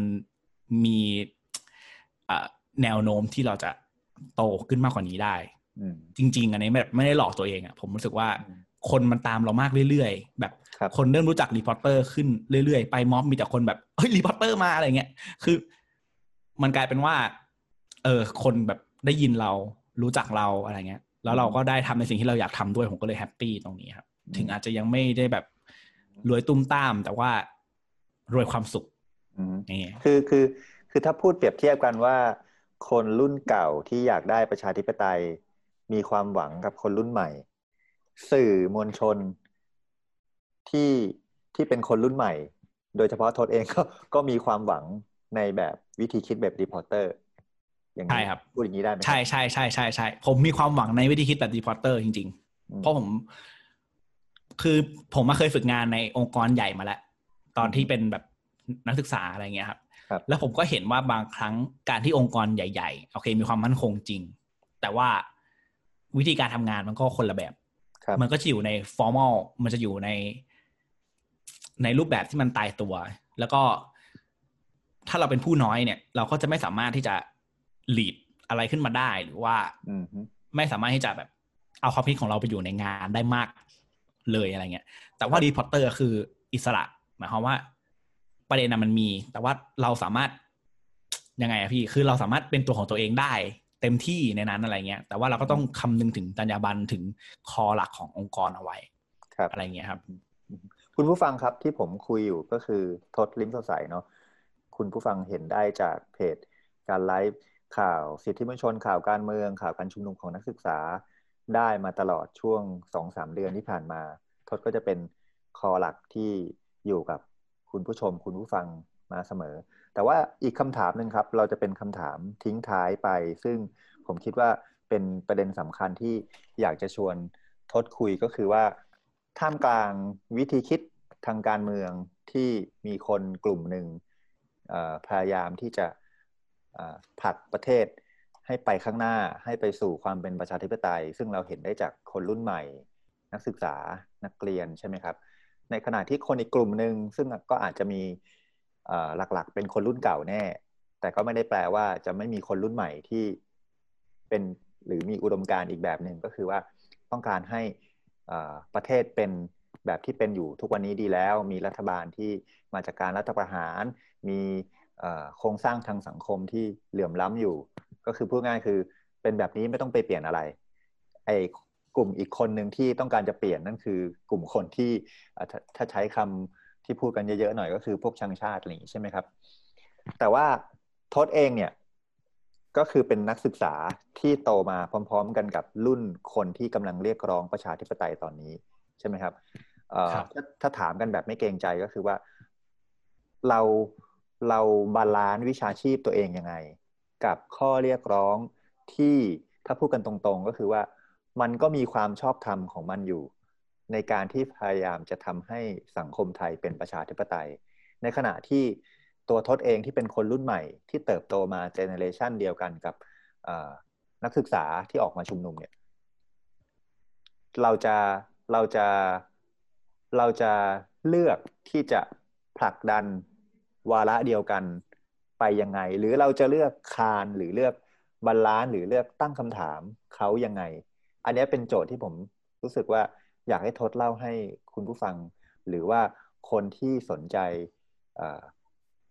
มีเอ่อ แนวโน้มที่เราจะโตขึ้นมากกว่านี้ได้อืมจริง ๆ อันนี้แบบไม่ได้หลอกตัวเองอะผมรู้สึกว่าอืมคนมันตามเรามากเรื่อยๆ แบบครับคนเริ่มรู้จัก Reporter ขึ้นเรื่อยๆ ไปม็อบมีแต่คนแบบเฮ้ย Reporter มาอะไรเงี้ย คือ มันกลายเป็นว่า เออ คนแบบได้ยินเรารู้จักเราอะไรเงี้ย แล้วเราก็ได้ทำในสิ่งที่เราอยากทำด้วยผมก็เลย happy ตรงนี้ครับอืมถึงอาจจะยังไม่ได้แบบรวยตูมตาม แต่ว่ารวยความสุขอืมนี่คือคือคือถ้าพูดเปรียบเทียบกันว่า คนรุ่นเก่าที่อยากได้ประชาธิปไตย มีความหวังกับคนรุ่นใหม่ สื่อมวลชนที่ที่เป็นคนรุ่นใหม่ โดยเฉพาะทศเองก็ก็มีความหวังในแบบวิธีคิดแบบ Reporterอร์อย่างนี้ใช่ครับพูดอย่างนี้ได้ไหมครับใช่ใช่ใช่ใช่ใช่ผมมีความหวังในวิธีคิดแบบ Reporter จริงๆอืมเพราะผม คือผมมาเคยฝึกงานในองค์กรใหญ่มาแล้ว ตอนที่เป็นแบบนักศึกษาอะไรเงี้ยครับครับ แล้วผมก็เห็นว่าบางครั้งการที่องค์กรใหญ่ๆโอเค มีความมั่นคงจริง แต่ว่าวิธีการทำงานมันก็คนละแบบครับมันก็จะอยู่ใน formal มันจะอยู่ใน ในรูปแบบที่มันตายตัว แล้วก็ถ้าเราเป็นผู้น้อยเนี่ย เราก็จะไม่สามารถที่จะ lead อะไรขึ้นมาได้หรือว่าอืมฮึไม่สามารถที่จะแบบ เอาความคิดของเราไปอยู่ในงานได้มากเลยอะไรเงี้ย แต่ว่า Reporter คืออิสระ หมายความว่า ประเด็นน่ะมันมี แต่ว่าเราสามารถยังไงอะพี่ คือเราสามารถเป็นตัวของตัวเองได้ เต็มที่ในนั้นอะไรเงี้ย แต่ว่าเราก็ต้องคำนึงถึงจรรยาบรรณถึง core หลักขององค์กรเอาไว้ครับอะไรเงี้ยครับ คุณคุณผู้ฟังครับที่ผมคุยอยู่ก็คือทศลิ้มสดใสเนาะคุณผู้ฟังเห็นได้จากเพจการไลฟ์ข่าวสิทธิมนุษยชนข่าวการเมืองข่าวการชุมนุมของนักศึกษาได้มาตลอดช่วงสองสามเดือนที่ผ่านมา ทศก็จะเป็นคอหลักที่อยู่กับ คุณผู้ชมคุณผู้ฟังมาเสมอ แต่ว่าอีกคำถามหนึ่งครับ เราจะเป็นคำถามทิ้งท้ายไป ซึ่งผมคิดว่าเป็นประเด็นสำคัญที่อยากจะชวนทศคุยก็คือว่าท่ามกลางวิธีคิดทางการเมืองที่มีคนกลุ่มหนึ่งพยายามที่จะผลักประเทศให้ไปข้างหน้าให้ไปสู่ความเป็นประชาธิปไตย ซึ่งเราเห็นได้จากคนรุ่นใหม่ นักศึกษานักเรียนใช่ไหมครับ ในขณะที่คนอีกกลุ่มหนึ่งซึ่งก็อาจจะมีหลักๆ เป็นคนรุ่นเก่าแน่ แต่ก็ไม่ได้แปลว่าจะไม่มีคนรุ่นใหม่ที่เป็นหรือมีอุดมการณ์อีกแบบหนึ่งก็คือว่าต้องการให้ประเทศเป็นแบบที่เป็นอยู่ทุกวันนี้ดีแล้ว มีรัฐบาลที่มาจากการรัฐประหาร มีโครงสร้างทางสังคมที่เหลื่อมล้ำอยู่ ก็คือพูดง่ายคือเป็นแบบนี้ไม่ต้องไปเปลี่ยนอะไรไอ กลุ่มอีกคนหนึ่งที่ต้องการจะเปลี่ยนนั่นคือกลุ่มคนที่ถ้าใช้คำที่พูดกันเยอะๆหน่อยก็คือพวกชังชาติอะไรอย่างนี้ใช่ไหมครับ แต่ว่าทศเองเนี่ยก็คือเป็นนักศึกษาที่โตมาพร้อม ๆ กันกับรุ่นคนที่กำลังเรียกร้องประชาธิปไตยตอนนี้ใช่ไหมครับถ้าถามกันแบบไม่เกรงใจก็คือว่าเราเราบาลานซ์วิชาชีพตัวเองยังไง กับข้อเรียกร้องที่ถ้าพูดกันตรงๆ ก็คือว่า มันก็มีความชอบธรรมของมันอยู่ ในการที่พยายามจะทำให้สังคมไทยเป็นประชาธิปไตย ในขณะที่ตัวทศเองที่เป็นคนรุ่นใหม่ที่เติบโตมา generation เดียวกันกับนักศึกษาที่ออกมาชุมนุมเนี่ย เราจะเราจะเราจะเลือกที่จะผลักดันวาระเดียวกันไปยังไง หรือเราจะเลือกคานหรือเลือก balance หรือเลือกตั้งคำถามเขายังไง อันนี้เป็นโจทย์ที่ผมรู้สึกว่าอยากให้ทศเล่าให้คุณผู้ฟัง หรือว่าคนที่สนใจ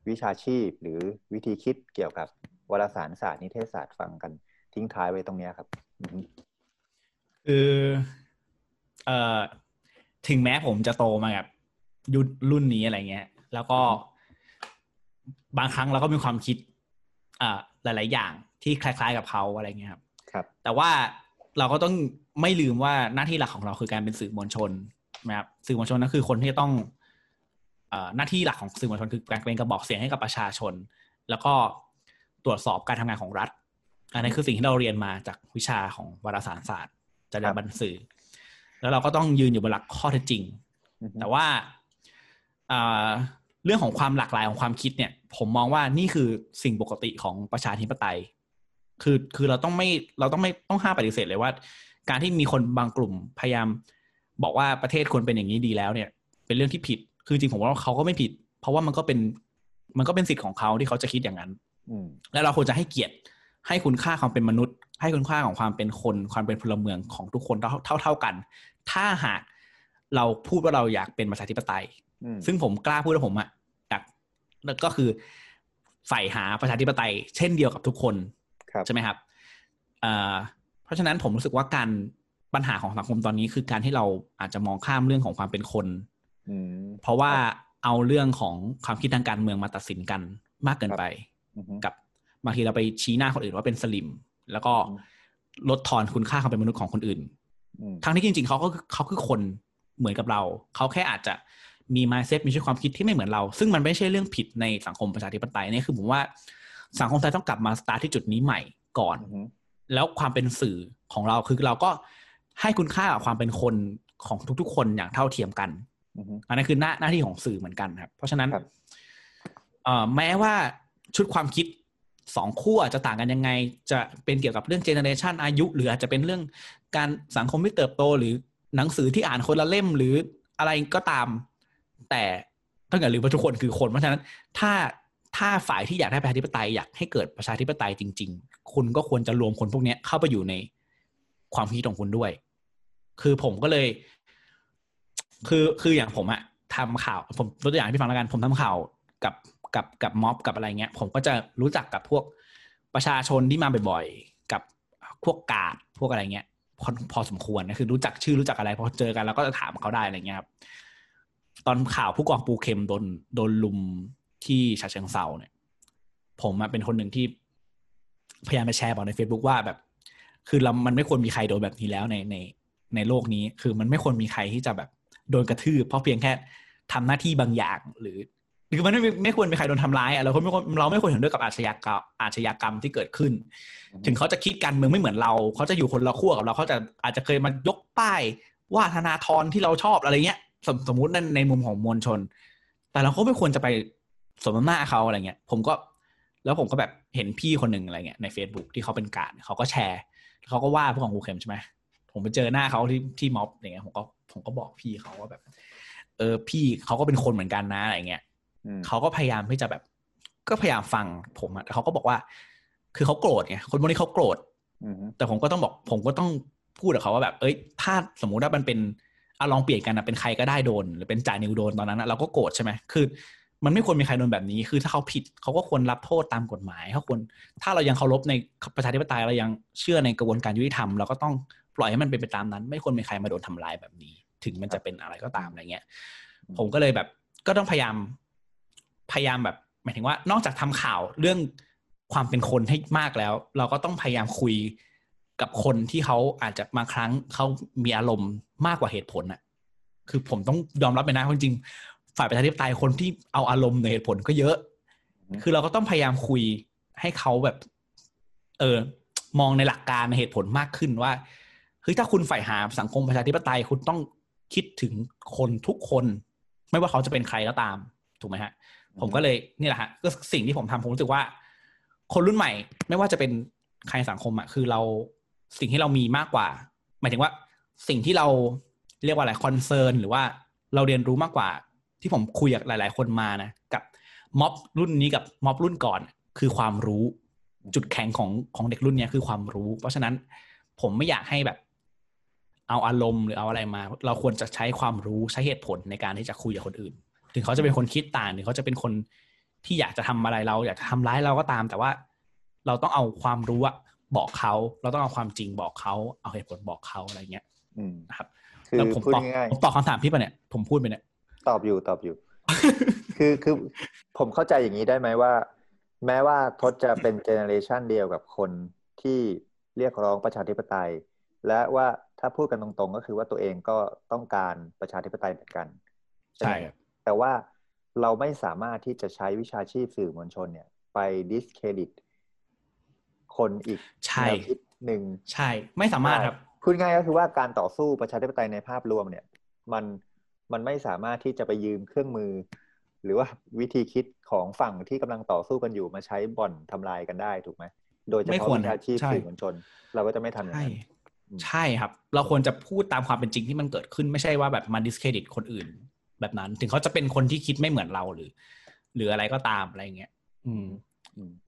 วิชาชีพหรือวิธีคิดเกี่ยวกับวารสารศาสตร์นิเทศศาสตร์ฟังกันทิ้งท้ายไว้ตรงนี้ครับ คือเอ่อถึงแม้ผมจะโตมากับยุครุ่นนี้อะไรเงี้ย แล้วก็บางครั้งเราก็มีความคิดอ่าหลาย ๆ อย่างที่คล้าย ๆ กับเขาอะไรเงี้ยครับ ครับ แต่ว่า เราก็ต้องไม่ลืมว่าหน้าที่หลักของเราคือการเป็นสื่อมวลชนนะครับสื่อมวลชนนั่นคือคนที่ต้องหน้าที่หลักของสื่อมวลชนคือการเป็นกระบอกเสียงให้กับประชาชน แล้วก็ตรวจสอบการทำงานของรัฐ อันนี้คือสิ่งที่เราเรียนมาจากวิชาของวารสารศาสตร์จรรยาบรรณสื่อ แล้วเราก็ต้องยืนอยู่บนหลักข้อเท็จจริง แต่ว่าเรื่องของความหลากหลายของความคิดเนี่ย ผมมองว่านี่คือสิ่งปกติของประชาธิปไตย คือคือเราต้องไม่เราต้องไม่ต้องห้ามปฏิเสธเลยว่า การที่มีคนบางกลุ่มพยายาม บอกว่าประเทศควรเป็นอย่างนี้ดีแล้วเนี่ย เป็นเรื่องที่ผิด คือจริงผมว่าเขาก็ไม่ผิด เพราะว่ามันก็เป็นมันก็เป็นสิทธิ์ของเขาที่เขาจะคิดอย่างนั้นแล้วเราควรจะให้เกียรติให้คุณค่าความเป็นมนุษย์ ให้คุณค่าของความเป็นคนความเป็นพลเมืองของทุกคนเท่าเท่ากัน ถ้าหากเราพูดว่าเราอยากเป็นประชาธิปไตย ซึ่งผมกล้าพูดว่าผมอะอยากก็คือใฝ่หาประชาธิปไตย เช่นเดียวกับทุกคน ใช่ไหมครับเพราะฉะนั้นผมรู้สึกว่าการปัญหาของสังคมตอนนี้คือการที่เราอาจจะมองข้ามเรื่องของความเป็นคนเพราะว่าเอาเรื่องของความคิดทางการเมืองมาตัดสินกันมากเกินไป กับบางทีเราไปชี้หน้าคนอื่นว่าเป็นสลิม แล้วก็ลดทอนคุณค่าความเป็นมนุษย์ของคนอื่นทั้งที่จริง ๆเขาก็เขาคือคนเหมือนกับเรา เขาแค่อาจจะมีมายเซ็ตมีชีวิตความคิดที่ไม่เหมือนเรา ซึ่งมันไม่ใช่เรื่องผิดในสังคมประชาธิปไตยนี่คือผมว่า สังคมไทยต้องกลับมาสตาร์ทที่จุดนี้ใหม่ก่อน แล้วความเป็นสื่อของเราคือเราก็ให้คุณค่ากับความเป็นคนของทุกๆ คนอย่างเท่าเทียมกันอันนั้นคือหน้าหน้าที่ของสื่อเหมือนกันครับ เพราะฉะนั้นแม้ว่าชุดความคิดสองขั้วจะต่างกันยังไง จะเป็นเกี่ยวกับเรื่องเจเนอเรชันอายุ หรืออาจจะเป็นเรื่องการสังคมที่เติบโต หรือหนังสือที่อ่านคนละเล่มหรืออะไรก็ตาม แต่ต้องอย่าลืมว่าทุกคนคือคนเพราะฉะนั้น ถ้า ถ้าฝ่ายที่อยากได้ประชาธิปไตยอยากให้เกิดประชาธิปไตยจริง ๆ คุณก็ควรจะรวมคนพวกนี้เข้าไปอยู่ในความคิดของคุณด้วย คือผมก็เลย คือคืออย่างผมอะทำข่าว ผมตัวอย่างพี่ฟังแล้วกัน ผมทำข่าวกับกับกับม็อบกับอะไรเงี้ย ผมก็จะรู้จักกับพวกประชาชนที่มาบ่อยๆ กับพวกกาดพวกอะไรเงี้ยพอพอสมควรนะคือรู้จักชื่อรู้จักอะไรพอเจอกันเราก็จะถามเขาได้อะไรเงี้ยครับตอนข่าวผู้กองปูเข็มโดนโดนลุม ที่ฉะเชิงเซาเนี่ย ผมเป็นคนหนึ่งที่พยายามไปแชร์บอกใน Facebook ว่าแบบ คือเรามันไม่ควรมีใครโดนแบบนี้แล้วในในในโลกนี้ คือมันไม่ควรมีใครที่จะแบบโดนกระทืบเพราะเพียงแค่ทำหน้าที่บางอย่างหรือหรือมันไม่ไม่ควรมีใครโดนทำร้ายอะเราไม่ควรเราไม่ควรเห็นด้วยกับอาชญากรรมอาชญากรรมที่เกิดขึ้น ถึงเขาจะคิดการเมืองไม่เหมือนเรา เขาจะอยู่คนละขั้วกับเราเขาจะอาจจะเคยมายกป้ายว่าธนาธรที่เราชอบอะไรเงี้ยสมสมมุติในในมุมของมวลชน แต่เราก็ไม่ควรจะไป สมน้ำหน้าเขาอะไรเงี้ย ผมก็แล้วผมก็แบบเห็นพี่คนหนึ่งอะไรเงี้ยใน Facebook ที่เขาเป็นการ เขาก็แชร์ เขาก็ว่าพวกของกูเข็มใช่ไหมผมไปเจอหน้าเขาที่ที่ม็อบอย่างเงี้ยผมก็ผมก็บอกพี่เขาว่าแบบ เออพี่เขาก็เป็นคนเหมือนกันนะอะไรเงี้ยเขาก็พยายามที่จะแบบ ก็พยายามฟังผมอะแต่เขาก็บอกว่า คือเขาโกรธไงคนพวกนี้เขาโกรธแต่ผมก็ต้องบอก ผมก็ต้องพูดกับเขาว่าแบบ เอ้ย ถ้าสมมุติว่ามันเป็นอะลองเปลี่ยนกันนะเป็นใครก็ได้โดน หรือเป็นจ่ายนิวโดนตอนนั้นนะเราก็โกรธใช่ไหมคือ มันไม่ควรมีใครโดนแบบนี้ คือถ้าเขาผิดเขาก็ควรรับโทษตามกฎหมายเขาควรถ้าเรายังเคารพในประชาธิปไตยเรายังเชื่อในกระบวนการยุติธรรมเราก็ต้องปล่อยให้มันเป็นไปตามนั้น ไม่ควรมีใครมาโดนทำร้ายแบบนี้ ถึงมันจะเป็นอะไรก็ตามอะไรเงี้ย ผมก็เลยแบบก็ต้องพยายามพยายามแบบหมายถึงว่านอกจากทำข่าวเรื่องความเป็นคนให้มากแล้ว เราก็ต้องพยายามคุยกับคนที่เขาอาจจะมาครั้งเขามีอารมณ์มากกว่าเหตุผลอะคือผมต้องยอมรับไปนะจริง ฝ่ายประชาธิปไตยคนที่เอาอารมณ์ในเหตุผลก็เยอะ คือเราก็ต้องพยายามคุยให้เขาแบบ เออ มองในหลักการในเหตุผลมากขึ้นว่าเฮ้ยถ้าคุณใฝ่หาสังคมประชาธิปไตยคุณต้องคิดถึงคนทุกคน ไม่ว่าเขาจะเป็นใครก็ตาม ถูกไหมฮะ ผมก็เลยนี่แหละฮะก็สิ่งที่ผมทำผมรู้สึกว่า คนรุ่นใหม่ ไม่ว่าจะเป็นใครสังคมอะคือเราสิ่งที่เรามีมากกว่า หมายถึงว่า สิ่งที่เราเรียกว่าอะไรคอนเซิร์นหรือว่าเราเรียนรู้มากกว่า ที่ผมคุยกับหลาย ๆ คนมานะกับม็อบรุ่นนี้กับม็อบรุ่นก่อนคือความรู้จุดแข็งของของเด็กรุ่นนี้คือความรู้ เพราะฉะนั้นผมไม่อยากให้แบบ เอาอารมณ์หรือเอาอะไรมา เราควรจะใช้ความรู้ใช้เหตุผลในการที่จะคุยกับคนอื่น ถึงเขาจะเป็นคนคิดต่างถึงเขาจะเป็นคนที่อยากจะทำอะไรเรา อยากจะทำร้ายเราก็ตาม แต่ว่าเราต้องเอาความรู้อะบอกเขาเราต้องเอาความจริงบอกเขาเอาเหตุผลบอกเขาอะไรเงี้ยนะครับแล้วผมตอบผมตอบคำถามพี่ปะเนี่ยผมพูดไปเนี่ย ตอบอยู่ตอบอยู่ คือคือผมเข้าใจอย่างนี้ได้ไหมว่า แม้ว่าทศจะเป็นเจเนอเรชันเดียวกับคนที่เรียกร้องประชาธิปไตย และว่าถ้าพูดกันตรงๆ ก็คือว่าตัวเองก็ต้องการประชาธิปไตยเหมือนกัน ใช่แต่ว่าเราไม่สามารถที่จะใช้วิชาชีพสื่อมวลชนเนี่ย ไปดิสเครดิตคนอีกใช่หนึ่งใช่ ไม่สามารถครับพูดง่ายก็คือว่าการต่อสู้ประชาธิปไตยในภาพรวมเนี่ย มัน มันไม่สามารถที่จะไปยืมเครื่องมือ หรือว่าวิธีคิดของฝั่งที่กำลังต่อสู้กันอยู่มาใช้บ่อนทำลายกันได้ถูกไหมโดยเฉพาะวิชาชีพสื่อมวลชน เราก็จะไม่ทำอย่างนั้นใช่ครับ เราควรจะพูดตามความเป็นจริงที่มันเกิดขึ้นไม่ใช่ว่าแบบมาดิสเครดิตคนอื่น แบบนั้น ถึงเขาจะเป็นคนที่คิดไม่เหมือนเราหรือ หรืออะไรก็ตามอะไรเงี้ยอืม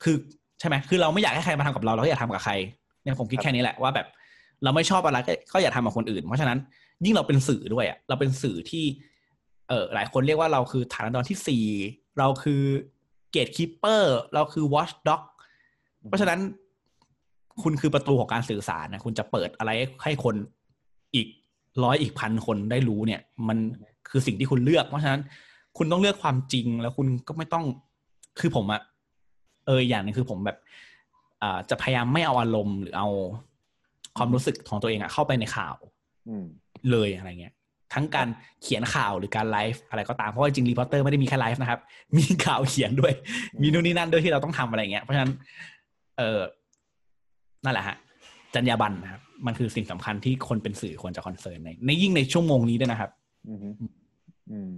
คือใช่ไหมคือเราไม่อยากให้ใครมาทำกับเราเราก็อยากทำกับใครเนี่ยผมคิดแค่นี้แหละว่าแบบ เราไม่ชอบอะไรก็อย่าทำกับคนอื่น เพราะฉะนั้น ยิ่งเราเป็นสื่อด้วยอะเราเป็นสื่อที่ เออหลายคนเรียกว่าเราคือฐานันดรที่สี่เราคือ gatekeeper เราคือ watchdog เพราะฉะนั้นคุณคือประตูของการสื่อสารนะคุณจะเปิดอะไรให้คนอีกร้อยอีกพันคนได้รู้เนี่ย มันคือสิ่งที่คุณเลือก เพราะฉะนั้นคุณต้องเลือกความจริงแล้วคุณก็ไม่ต้องคือผมอะเอออย่างนึงคือผมแบบอ่าจะพยายามไม่เอาอารมณ์หรือเอาความรู้สึกของตัวเองอะเข้าไปในข่าว เลยอะไรเงี้ยทั้งการเขียนข่าวหรือการไลฟ์อะไรก็ตาม เพราะว่าจริง Reporter ไม่ได้มีแค่ไลฟ์นะครับ มีข่าวเขียนด้วย มีนู่นนี่นั่นด้วยที่เราต้องทำอะไรเงี้ยเพราะฉะนั้น เออนั่นแหละฮะจรรยาบรรณนะครับ มันคือสิ่งสำคัญที่คนเป็นสื่อควรจะคอนเซิร์นในในยิ่งในชั่วโมงนี้ด้วยนะครับอืม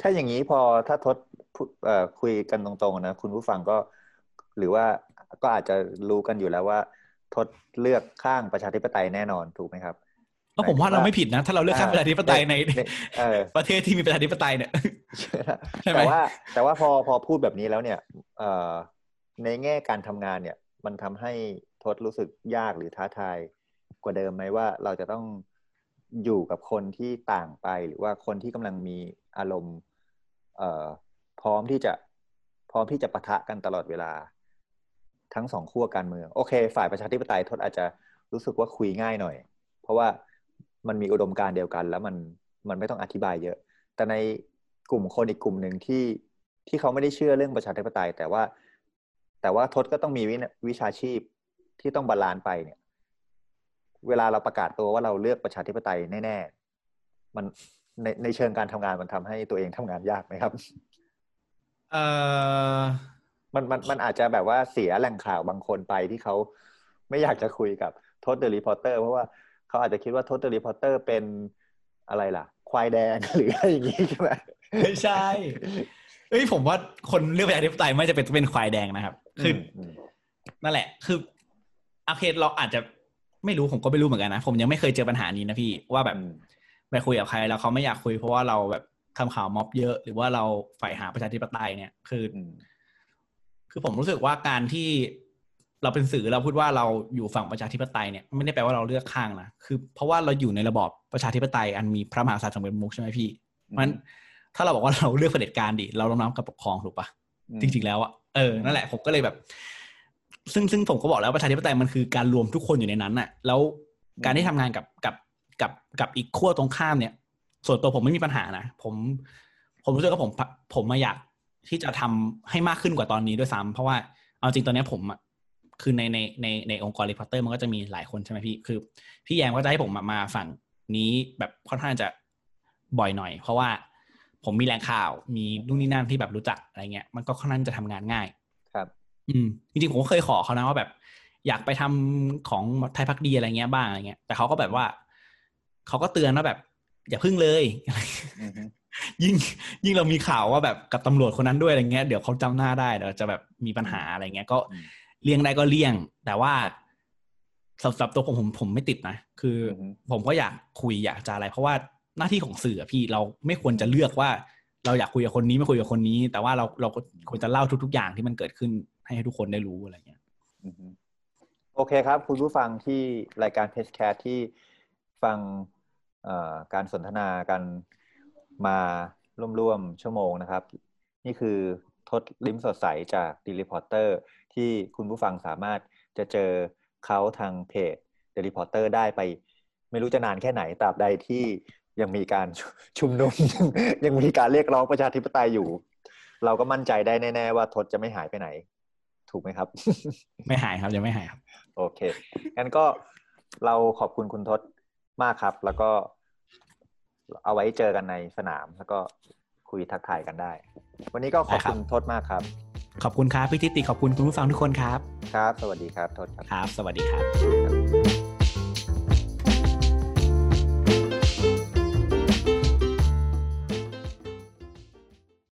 ถ้าอย่างนี้พอถ้าทดคุยกันตรงๆนะคุณผู้ฟังก็ หรือว่าก็อาจจะรู้กันอยู่แล้วว่าทดเลือกข้างประชาธิปไตยแน่นอนถูกไหมครับ ก็ผมว่าเราไม่ผิดนะ ถ้าเราเลือกข้างประชาธิปไตยในประเทศที่มีประชาธิปไตยเนี่ยแต่ว่า แต่ว่าพอพอพูดแบบนี้แล้วเนี่ยในแง่การทำงานเนี่ย มันทำให้ทดรู้สึกยากหรือท้าทายกว่าเดิมไหมว่าเราจะต้องอยู่กับคนที่ต่างไปหรือว่าคนที่กำลังมีอารมณ์พร้อมที่จะพร้อมที่จะปะทะกันตลอดเวลา ทั้งสองขั้วการเมือง โอเค ฝ่ายประชาธิปไตยทศอาจจะรู้สึกว่าคุยง่ายหน่อย เพราะว่า มันมีอุดมการเดียวกัน แล้วมันมันไม่ต้องอธิบายเยอะ แต่ในกลุ่มคนอีกกลุ่มหนึ่งที่ที่เขาไม่ได้เชื่อเรื่องประชาธิปไตย แต่ว่า แต่ว่าทศก็ต้องมีวิวิชาชีพที่ต้อง balance ไปเนี่ย เวลาเราประกาศตัวว่าเราเลือกประชาธิปไตยแน่ๆมันในในเชิงการทำงานมันทำให้ตัวเองทำงานยากไหมครับเออมันมันมันอาจจะแบบว่าเสียแหล่งข่าวบางคนไปที่เขาไม่อยากจะคุยกับทศ The Reporter เพราะว่า เขาอาจจะคิดว่าทศ The Reporter เป็นอะไรล่ะ ควายแดงหรืออะไรอย่างงี้ใช่ไหมไม่ใช่เอ้ยผมว่าคนเลือกประชาธิปไตยไม่จะเป็นเป็นควายแดงนะครับ คืออมนั่นแหละ คือโอเคเราอาจจะไม่รู้ผมก็ไม่รู้เหมือนกันนะผมยังไม่เคยเจอปัญหานี้นะพี่ว่าแบบอืมไปคุยกับใครแล้วเขาไม่อยากคุยเพราะว่าเราแบบทำข่าวม็อบเยอะ หรือว่าเราใฝ่หาประชาธิปไตยเนี่ย คือออืมคือผมรู้สึกว่าการที่ เราเป็นสื่อเราพูดว่าเราอยู่ฝั่งประชาธิปไตยเนี่ยไม่ได้แปลว่าเราเลือกข้างนะคือ เพราะว่าเราอยู่ในระบอบประชาธิปไตยอันมีพระมหากษัตริย์ทรงเป็นประมุขใช่ไหมพี่มันถ้าเราบอกว่าเราเลือกเผด็จการดิเราลงน้ำกับปกครองถูกปะจริง ๆ แล้วอะเออนั่นแหละผมก็เลยแบบ ซึ่งซึ่งผมก็บอกแล้วประชาธิปไตยมันคือการรวมทุกคนอยู่ในนั้นอะแล้วการที่ทำงานกับกับกับกับอีกขั้วตรงข้ามเนี่ย ส่วนตัวผมไม่มีปัญหานะผม ผมรู้สึกว่าผมผมมาอยากที่จะทำให้มากขึ้นกว่าตอนนี้ด้วยซ้ำเพราะว่าเอาจริงตอนนี้ผมอะ คือในในในในองค์กร Reporter มันก็จะมีหลายคนใช่ไหมพี่ คือ พี่แยมก็จะให้ผมมามาฝั่งนี้แบบค่อนข้างจะบ่อยหน่อย เพราะว่าผมมีแหล่งข่าว มีนู่นนี่นั่นที่แบบรู้จักอะไรเงี้ย มันก็ค่อนข้างจะทำงานง่าย ครับ อืม จริงๆ ผมก็เคยขอเขานะว่าแบบ อยากไปทำของไทยภักดีอะไรเงี้ยบ้างอะไรเงี้ย แต่เขาก็แบบว่า เขาก็เตือนว่าแบบ อย่าพึ่งเลยอืมฮึยิ่งยิ่งเรามีข่าวว่าแบบกับตำรวจคนนั้นด้วยอะไรเงี้ย เดี๋ยวเขาจำหน้าได้เดี๋ยวจะแบบมีปัญหาอะไรเงี้ย ก็อืม เลี่ยงได้ก็เลี่ยง แต่ว่าสำหรับตัวผมผมผมไม่ติดนะ คือออฮึผมก็อยากคุยอยากจะอะไร เพราะว่าหน้าที่ของสื่ออะพี่เราไม่ควรจะเลือกว่า เราอยากคุยกับคนนี้ไม่คุยกับคนนี้ แต่ว่าเราเราก็ควรจะเล่าทุก ๆ อย่างที่มันเกิดขึ้นให้ทุกคนได้รู้อะไรเงี้ยอือฮึโอเคครับ คุณผู้ฟังที่รายการเพจแคสที่ฟังเอ่อการสนทนากันมาร่วมๆชั่วโมงนะครับ นี่คือ ทศ ลิ้มสดใสจาก The Reporter ที่คุณผู้ฟังสามารถจะเจอเขาทางเพจ The Reporter ได้ไป ไม่รู้จะนานแค่ไหนตราบใดที่ยังมีการชุมนุมยังยังมีการเรียกร้องประชาธิปไตยอยู่ เราก็มั่นใจได้แน่ ๆ ว่าทศจะไม่หายไปไหน ถูกไหมครับ ไม่หายครับยังไม่หายครับ โอเคงั้นก็เราขอบคุณคุณทศมากครับ แล้วก็เอาไว้เจอกันในสนามแล้วก็ คุยทักทายกันได้ วันนี้ก็ขอบคุณทศมากครับ ขอบคุณครับพี่ทิติขอบคุณคุณผู้ฟังทุกคนครับ ครับ สวัสดีครับทศครับครับสวัสดีครับครับ